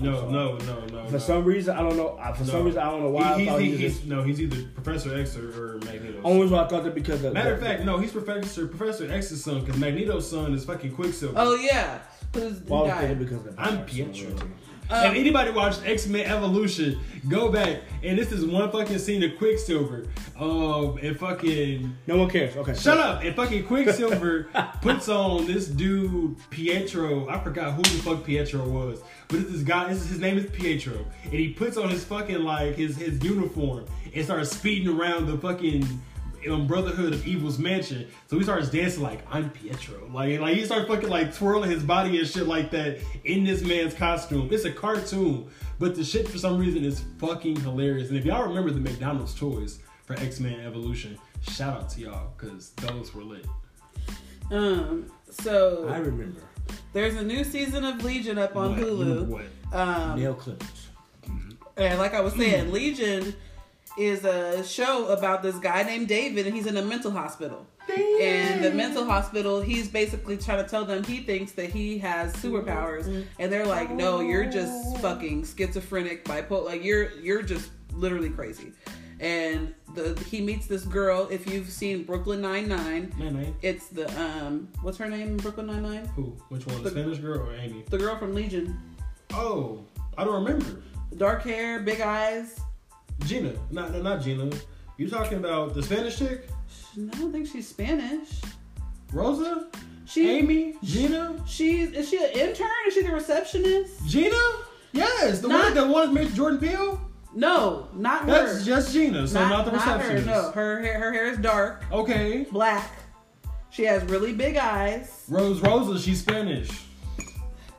No, no, no, no. For no. some reason, I don't know. For some reason, I don't know why He- I thought he's, he was he's, just. no, he's either Professor X or, or Magneto. Only reason I thought that because of Matter of fact, no, he's Professor Professor X's son because Magneto's son is fucking Quicksilver. Oh yeah, who's Well, I was died. thinking because of the I'm powers. Pietro. Um, if anybody watched X Men Evolution, go back and this is one fucking scene of Quicksilver. Um, and fucking No one cares. Okay. shut up. And fucking Quicksilver puts on this dude Pietro. I forgot who the fuck Pietro was, but it's this guy. This is, his name is Pietro, and he puts on his fucking like his his uniform and starts speeding around the fucking. Um, Brotherhood of Evil's mansion, so he starts dancing like I'm Pietro, like like he starts fucking like twirling his body and shit like that in this man's costume. It's a cartoon, but the shit for some reason is fucking hilarious. And if y'all remember the McDonald's toys for X Men Evolution, shout out to y'all because those were lit. Um, so I remember. there's a new season of Legion up on What? Hulu. What? Um, Nail clippers. and like I was saying, Legion is a show about this guy named David, and he's in a mental hospital. And the mental hospital, he's basically trying to tell them he thinks that he has superpowers, and they're like, "No, you're just fucking schizophrenic, bipolar. Like you're you're just literally crazy." And the he meets this girl. If you've seen Brooklyn Nine Nine, Man, man. it's the um, what's her name in Brooklyn Nine Nine? Who? Which one? The The- Spanish girl or Amy? The girl from Legion, Oh, I don't remember. dark hair, big eyes. Gina. Not not Gina. You talking about the Spanish chick? I don't think she's Spanish. Rosa? She Amy? Gina? She's is she an intern? Is she the receptionist? Gina? Yes, the Not- one that that made Jordan Peele. No, not her. That's just Gina, so not, the receptionist. Her, no, her hair her hair is dark, Okay. black. She has really big eyes. Rose Rosa, she's Spanish.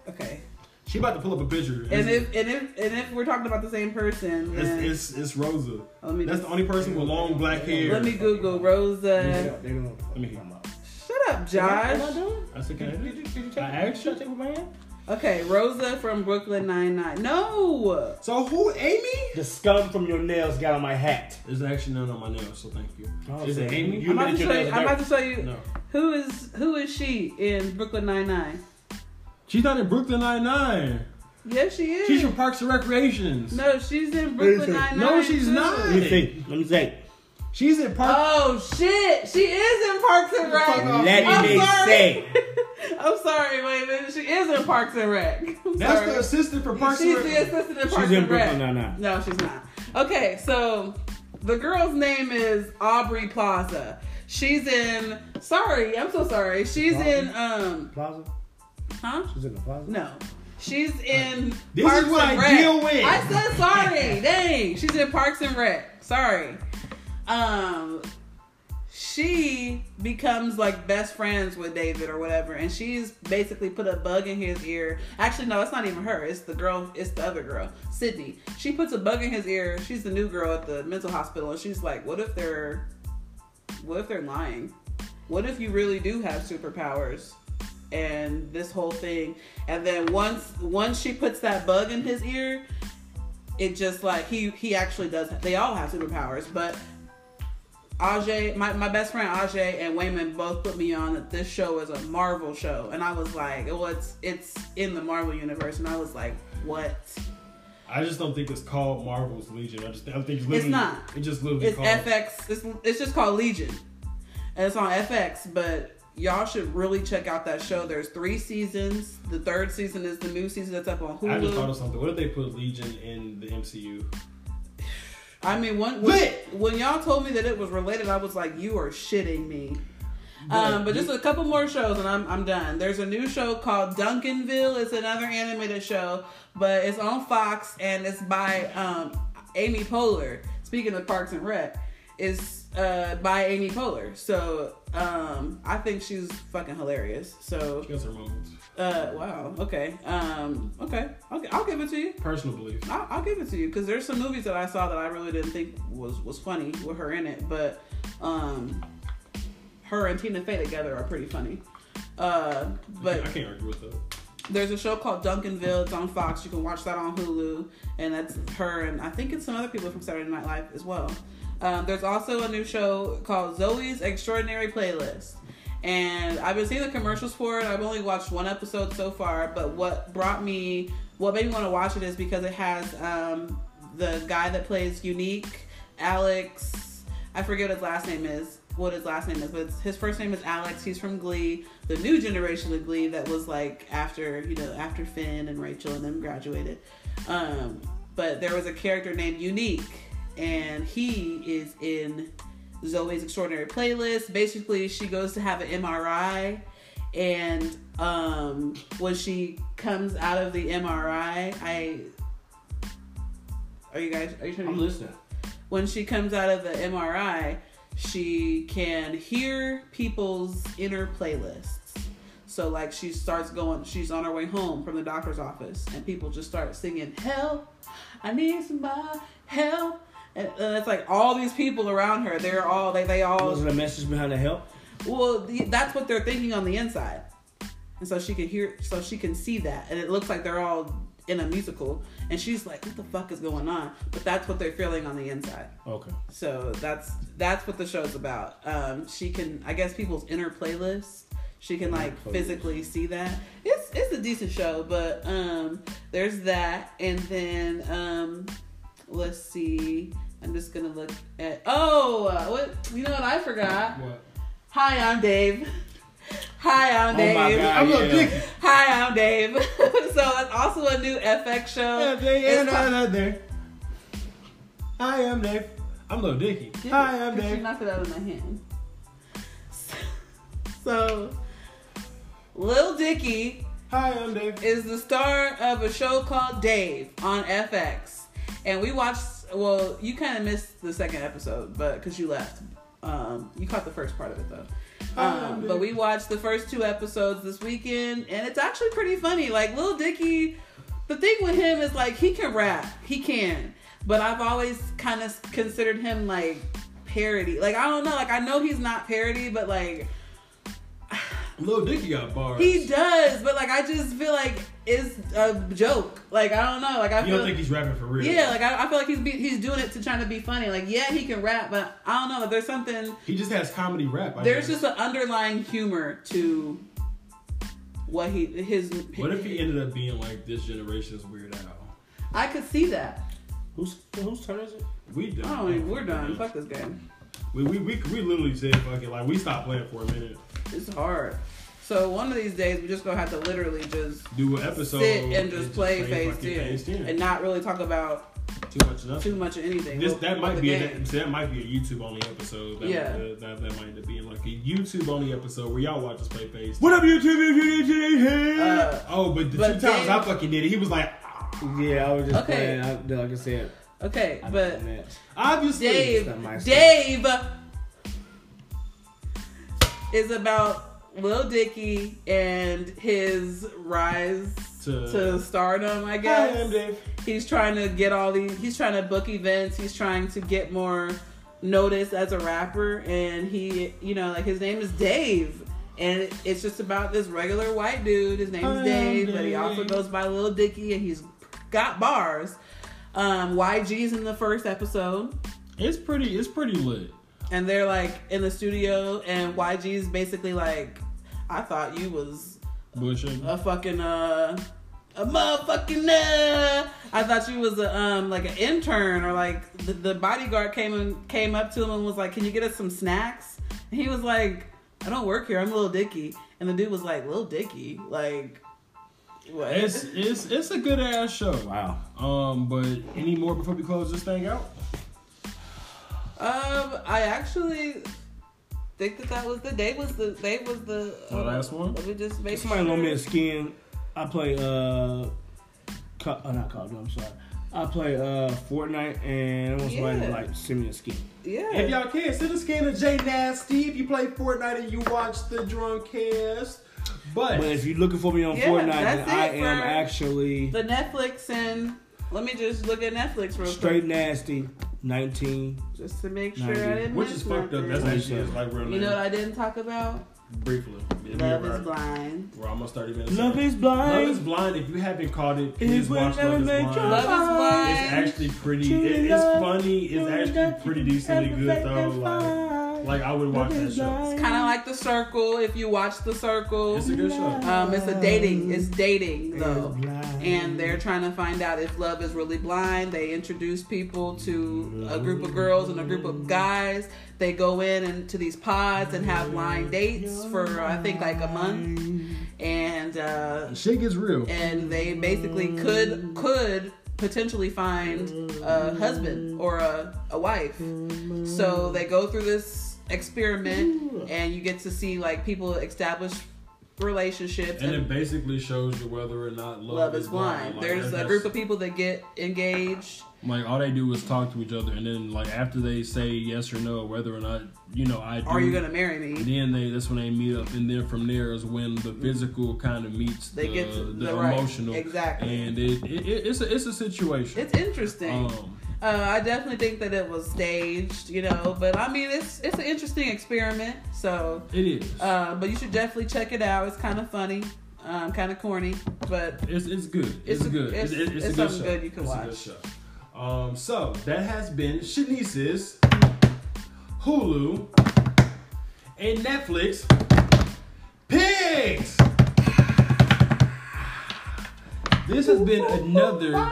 Okay. She about to pull up a picture. And if and if and if we're talking about the same person, then it's, it's it's Rosa. Oh, let me That's just- the only person with long black hair. let me Google Rosa. They don't know. Let me- Shut up, Josh. I said, can I do Did you, did you it? take, I asked you. take my hand? Okay, Rosa from Brooklyn Nine Nine. No. So who, Amy? The scum from your nails got on my hat. There's actually none on my nails, so thank you. Oh, Is it Amy? you- I'm about to admit show you. I'm about to show you No. who is who is she in Brooklyn Nine Nine. She's not in Brooklyn Nine Nine. Yes, she is. She's from Parks and Recreations. No, she's in Brooklyn Listen. Nine Nine. No, she's not. Let me see. Let me see. She's in Parks. Oh shit, she is in Parks and Rec. Let I'm me sorry. say. I'm sorry, wait a minute. She is in Parks and Rec. I'm That's sorry. the assistant for Parks she's and Rec. She's the assistant in She's Parks in and Rec. Brooklyn Nine-Nine. No, she's not. Okay, so the girl's name is Aubrey Plaza. She's in. Sorry, I'm so sorry. She's in. Um, Plaza? Huh? She's in the closet? No. She's in This Parks is what I Rec. deal with. I said sorry. Dang. She's in Parks and Rec. Sorry. Um she becomes like best friends with David or whatever, and she's basically put a bug in his ear. Actually, no, it's not even her. It's the girl. It's the other girl, Sydney. She puts a bug in his ear. She's the new girl at the mental hospital, and she's like, "What if they're, what if they're lying? What if you really do have superpowers?" And this whole thing and then once once she puts that bug in his ear it just like he he actually does they all have superpowers but Ajay, my, my best friend Ajay and Wayman both put me on that this show is a Marvel show, and I was like, well, it's it's in the Marvel universe, and I was like, what? I just don't think it's called Marvel's Legion. I just I think it's literally It's not. It just literally It's called. FX. It's it's just called Legion, and it's on FX. But y'all should really check out that show. There's three seasons. The third season is the new season that's up on Hulu. I just thought of something. What if they put Legion in the MCU? I mean, when when, when y'all told me that it was related, I was like, "You are shitting me." um, but just a couple more shows, and I'm I'm done. There's a new show called Duncanville. It's another animated show, but it's on Fox, and it's by um, Amy Poehler. Speaking of Parks and Rec, it's uh, by Amy Poehler. So um, I think she's fucking hilarious. So She has her moments. uh, wow, okay, um, okay, okay, I'll give it to you. Personal belief. I'll, I'll give it to you because there's some movies that I saw that I really didn't think was was funny with her in it, but um, her and Tina Fey together are pretty funny. Uh, but I can't argue with that. there's a show called Duncanville. It's on Fox. You can watch that on Hulu, and that's her and I think it's some other people from Saturday Night Live as well. Um, there's also a new show called Zoey's Extraordinary Playlist, and I've been seeing the commercials for it. I've only watched one episode so far, but what brought me what made me want to watch it is because it has um, the guy that plays Unique, Alex. I forget what his last name is. What his last name is, but his first name is Alex. He's from Glee, the new generation of Glee that was like after you know after Finn and Rachel and them graduated. Um, but there was a character named Unique, and he is in Zoey's Extraordinary Playlist. Basically, she goes to have an MRI, and um, when she comes out of the MRI, I are you guys are you trying to I'm listening. when she comes out of the MRI, she can hear people's inner playlists. So like she starts going, she's on her way home from the doctor's office, and people just start singing "Help, I need somebody help," and, and it's like all these people around her. They're all they they all Was there a message behind the help? well, the, that's what they're thinking on the inside, and so she can hear, so she can see that, and it looks like they're all in a musical, and she's like, "What the fuck is going on?" But that's what they're feeling on the inside. Okay. So that's that's what the show's about. Um, she can, I guess, people's inner playlist. She can like Playlist. physically see that. It's it's a decent show, but um, there's that, and then um, let's see. I'm just gonna look at. Oh, uh, what? You know what? I forgot. What? Hi, I'm Dave. Hi, I'm Oh Dave. my God. I'm Lil yeah. Dicky. Hi, I'm Dave. so that's also a new FX show. Yeah, they It's and called- another. I am Dave. I'm Lil Dicky. Did Hi. I'm She Dave. knocked it out of my hand. So, Lil Dicky Hi, I'm Dave. is the star of a show called Dave on FX, and we watched. Well, you kind of missed the second episode, but because you left, um, you caught the first part of it though. Um, but we watched the first two episodes this weekend, and it's actually pretty funny. Like Lil Dicky, the thing with him is like he can rap, he can, but I've always kind of considered him like parody. Like I don't know, like I know he's not parody, but like Lil Dicky got bars. he does. But like I just feel like it's a joke. Like I don't know, like I you feel don't think he's rapping for real? yeah, like I, I feel like he's be, he's doing it to trying to be funny. Like yeah, he can rap, but I don't know. There's something. He just has comedy rap. I There's guess. just an underlying humor to what he his. What if he ended up being like this generation's Weird Al? I could see that. Who's whose turn is it? We done. Oh, we're done. Fuck this game. We, we, we, we literally said fuck it. Like we stopped playing for a minute. It's hard. So one of these days we just gonna have to literally just Do an episode. sit and just play phase fucking ten phase 10. and not really talk about too much nothing. too much of anything. This with- that with might be a, game. that might be a YouTube only episode. That, Yeah. that, that, that might end up being like a YouTube only episode where y'all watch us play phase. What up, YouTube? YouTube? Uh, Oh, but the But two times Dave- I fucking did it, he was like, yeah, I was just Okay. playing. I, like I said, okay, I but know that. obviously. Dave, not my stuff. Dave is about Lil Dicky and his rise To- to stardom. I Hi, guess I'm Dave. he's trying to get all these. He's trying to book events. He's trying to get more notice as a rapper, and he, you know, like his name is Dave. And it's just about this regular white dude. His name I is am Dave, but he also goes by Lil Dicky, and he's got bars. Um, YG's in the first episode It's pretty. It's pretty lit. and they're like in the studio and YG's basically like I thought you was Bullshit. a fucking uh a motherfucking uh I thought you was a um like an intern or like the, the bodyguard came and came up to him and was like, Can you get us some snacks? And he was like, I don't work here, I'm a little Dicky and the dude was like, "Little Dicky? Like what? It's it's it's a good ass show. Wow. Um, but any more before we close this thing out? Um, I actually think that that was the Dave was the Dave was the The last one? Let me just make Somebody sure. loan me a skin. I play uh, Ca- uh not Call of Duty. I'm sorry. I play uh Fortnite, and I want somebody Yeah. to like send me a skin. Yeah. If y'all can, send a scan to J Nasty if you play Fortnite and you watch the drunk cast. But, But if you're looking for me on Yeah, Fortnite, that's then I it am for actually the Netflix and let me just look at Netflix real straight quick nasty. 19. just to make sure I didn't which miss is fucked up. nothing. That's actually his like real name. you know what I didn't talk about? Briefly. Love we're, is blind. We're almost 30 minutes. Love in. is blind. Love is blind. If you haven't caught it, It please will watch Love is blind. Love is blind. It's actually pretty. It, it's funny. It's actually pretty decently good though. Like Like I would watch that show. It's kind of like The Circle. If you watch The Circle, It's a good show. um, it's a dating. It's dating though, and they're trying to find out if love is really blind. They introduce people to a group of girls and a group of guys. They go in into these pods and have blind dates for I think like a month, and uh, Shit gets real. and they basically could could potentially find a husband or a, a wife. So they go through this experiment and you get to see like people establish relationships And and, it basically shows you whether or not love, love is blind. Like, there's a group of people that get engaged like all they do is talk to each other, and then like after they say yes or no, whether or not you know I do. are you gonna marry me Then they that's when they meet up, and then from there is when the physical kind of meets They the, get to- the, the right, emotional. exactly. And it, it, it it's a it's a situation. it's interesting um, uh, I definitely think that it was staged, you know, but I mean, it's it's an interesting experiment. So, it is. uh, but you should definitely check it out. It's kind of funny, um, kind of corny, but It's it's good. It's It's, a- good. it's- It's, it's, it's a good something show. good you can watch. Um, so that has been Shanise's Hulu and Netflix picks. This has been another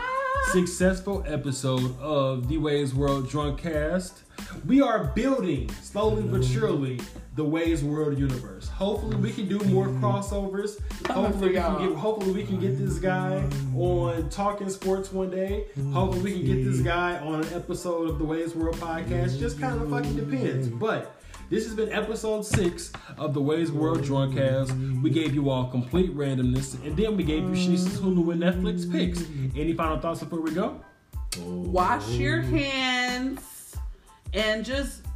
successful episode of The Wei's World Drunk Cast. We are building slowly but surely the Wei's World universe. Hopefully, we can do more crossovers. Hopefully, we can get hopefully we can get this guy on Talking Sports one day. Hopefully we can get this guy on an episode of the Wei's World podcast. Just kind of fucking depends. But this has been episode six of the Wei's World Drunkcast. We gave you all complete randomness, and then we gave you Shanise's Hulu and Netflix picks. Any final thoughts before we go? wash your hands and just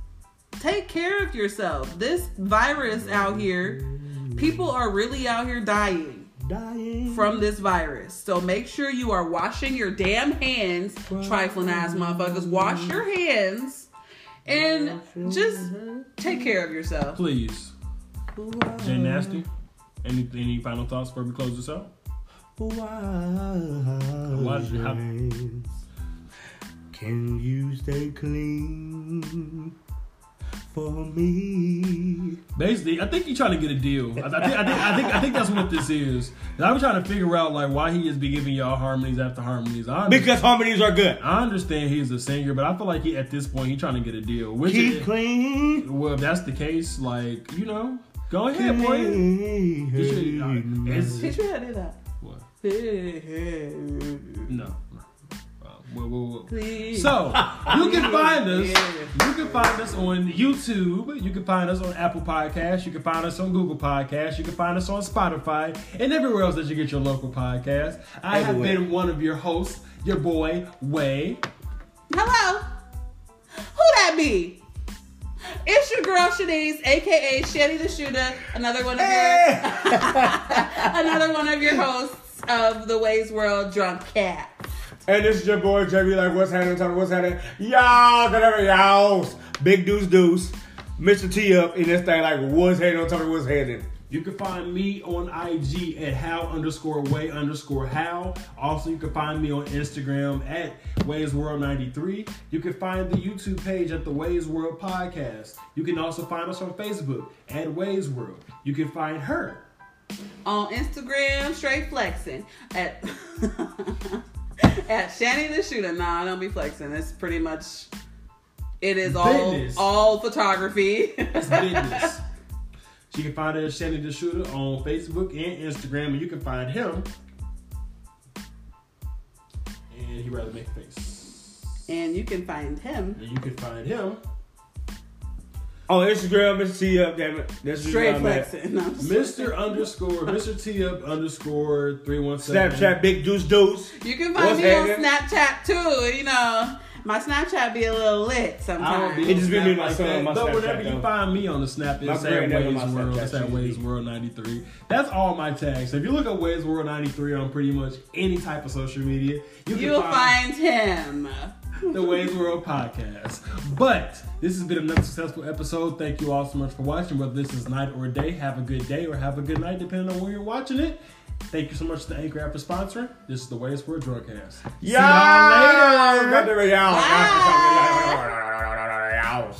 take care of yourself. This virus out here, people are really out here dying Dying. from this virus. So make sure you are washing your damn hands, trifling ass motherfuckers. Wash your hands and just take care of yourself. Please, Jay Nasty. Any any final thoughts before we close this out? Why did you Can you stay clean for me? Basically, I think he's trying to get a deal. I, I, think, I, think, I think I think that's what this is. And I'm trying to figure out like why he is be giving y'all harmonies after harmonies. I Because harmonies are good. I understand he's a singer, but I feel like he at this point he's trying to get a deal. Which Keep is, clean. well, if that's the case, like you know, go ahead, boy. He should- uh, it's- Teach me how to do that. What? Please. No. No. Well, well, well. So you can find us. You can find us on YouTube. You can find us on Apple Podcasts. You can find us on Google Podcasts. You can find us on Spotify and everywhere else that you get your local podcast. I have been one of your hosts, your boy Wei. Hello. Who that be? It's your girl Shanise, aka Shetty the Shooter, another one of your another one of your hosts of the Wei's World Drunk Cat. And this is your boy JB. Like, what's happening? Tell what's happening. Y'all, whatever y'all. Big Deuce Deuce. Mr. T up in this thing. Like, what's happening? Tell what's happening. You can find me on IG at how underscore way underscore how. Also, you can find me on Instagram at Wei's World 93. You can find the YouTube page at the Wei's World Podcast. You can also find us on Facebook at Wei's World. You can find her On Instagram, straight flexing at at Shanny the Shooter. Nah, don't be flexing. It's pretty much it is all Business. all photography. It's business. She can find her Shanny the Shooter on Facebook and Instagram, and you can find him. And he rather make a face. and you can find him And you can find him On Instagram, Mr. T up. Damn it. That's straight where I'm at. flexing. No, Mr. underscore Mr. T up underscore three one seven. Snapchat, Big Deuce Deuce. You can find What's me on? Snapchat too. You know, my Snapchat be a little lit sometimes. be It just be me Snap and my son on my But Snapchat, whenever you though. find me on the Snap, My it's at never Ways my World. Snapchat It's at cheesy. Wei's World 93. That's all my tags. So if you look at Wei's World 93 on pretty much any type of social media, you can You'll find find him. the Wei's World podcast. But this has been another successful episode. Thank you all so much for watching. Whether this is night or day, have a good day or have a good night, depending on where you're watching it. Thank you so much to Anchor app for sponsoring. This is the Wei's World Y'all y'all later. Y'all. Bye. Y'all.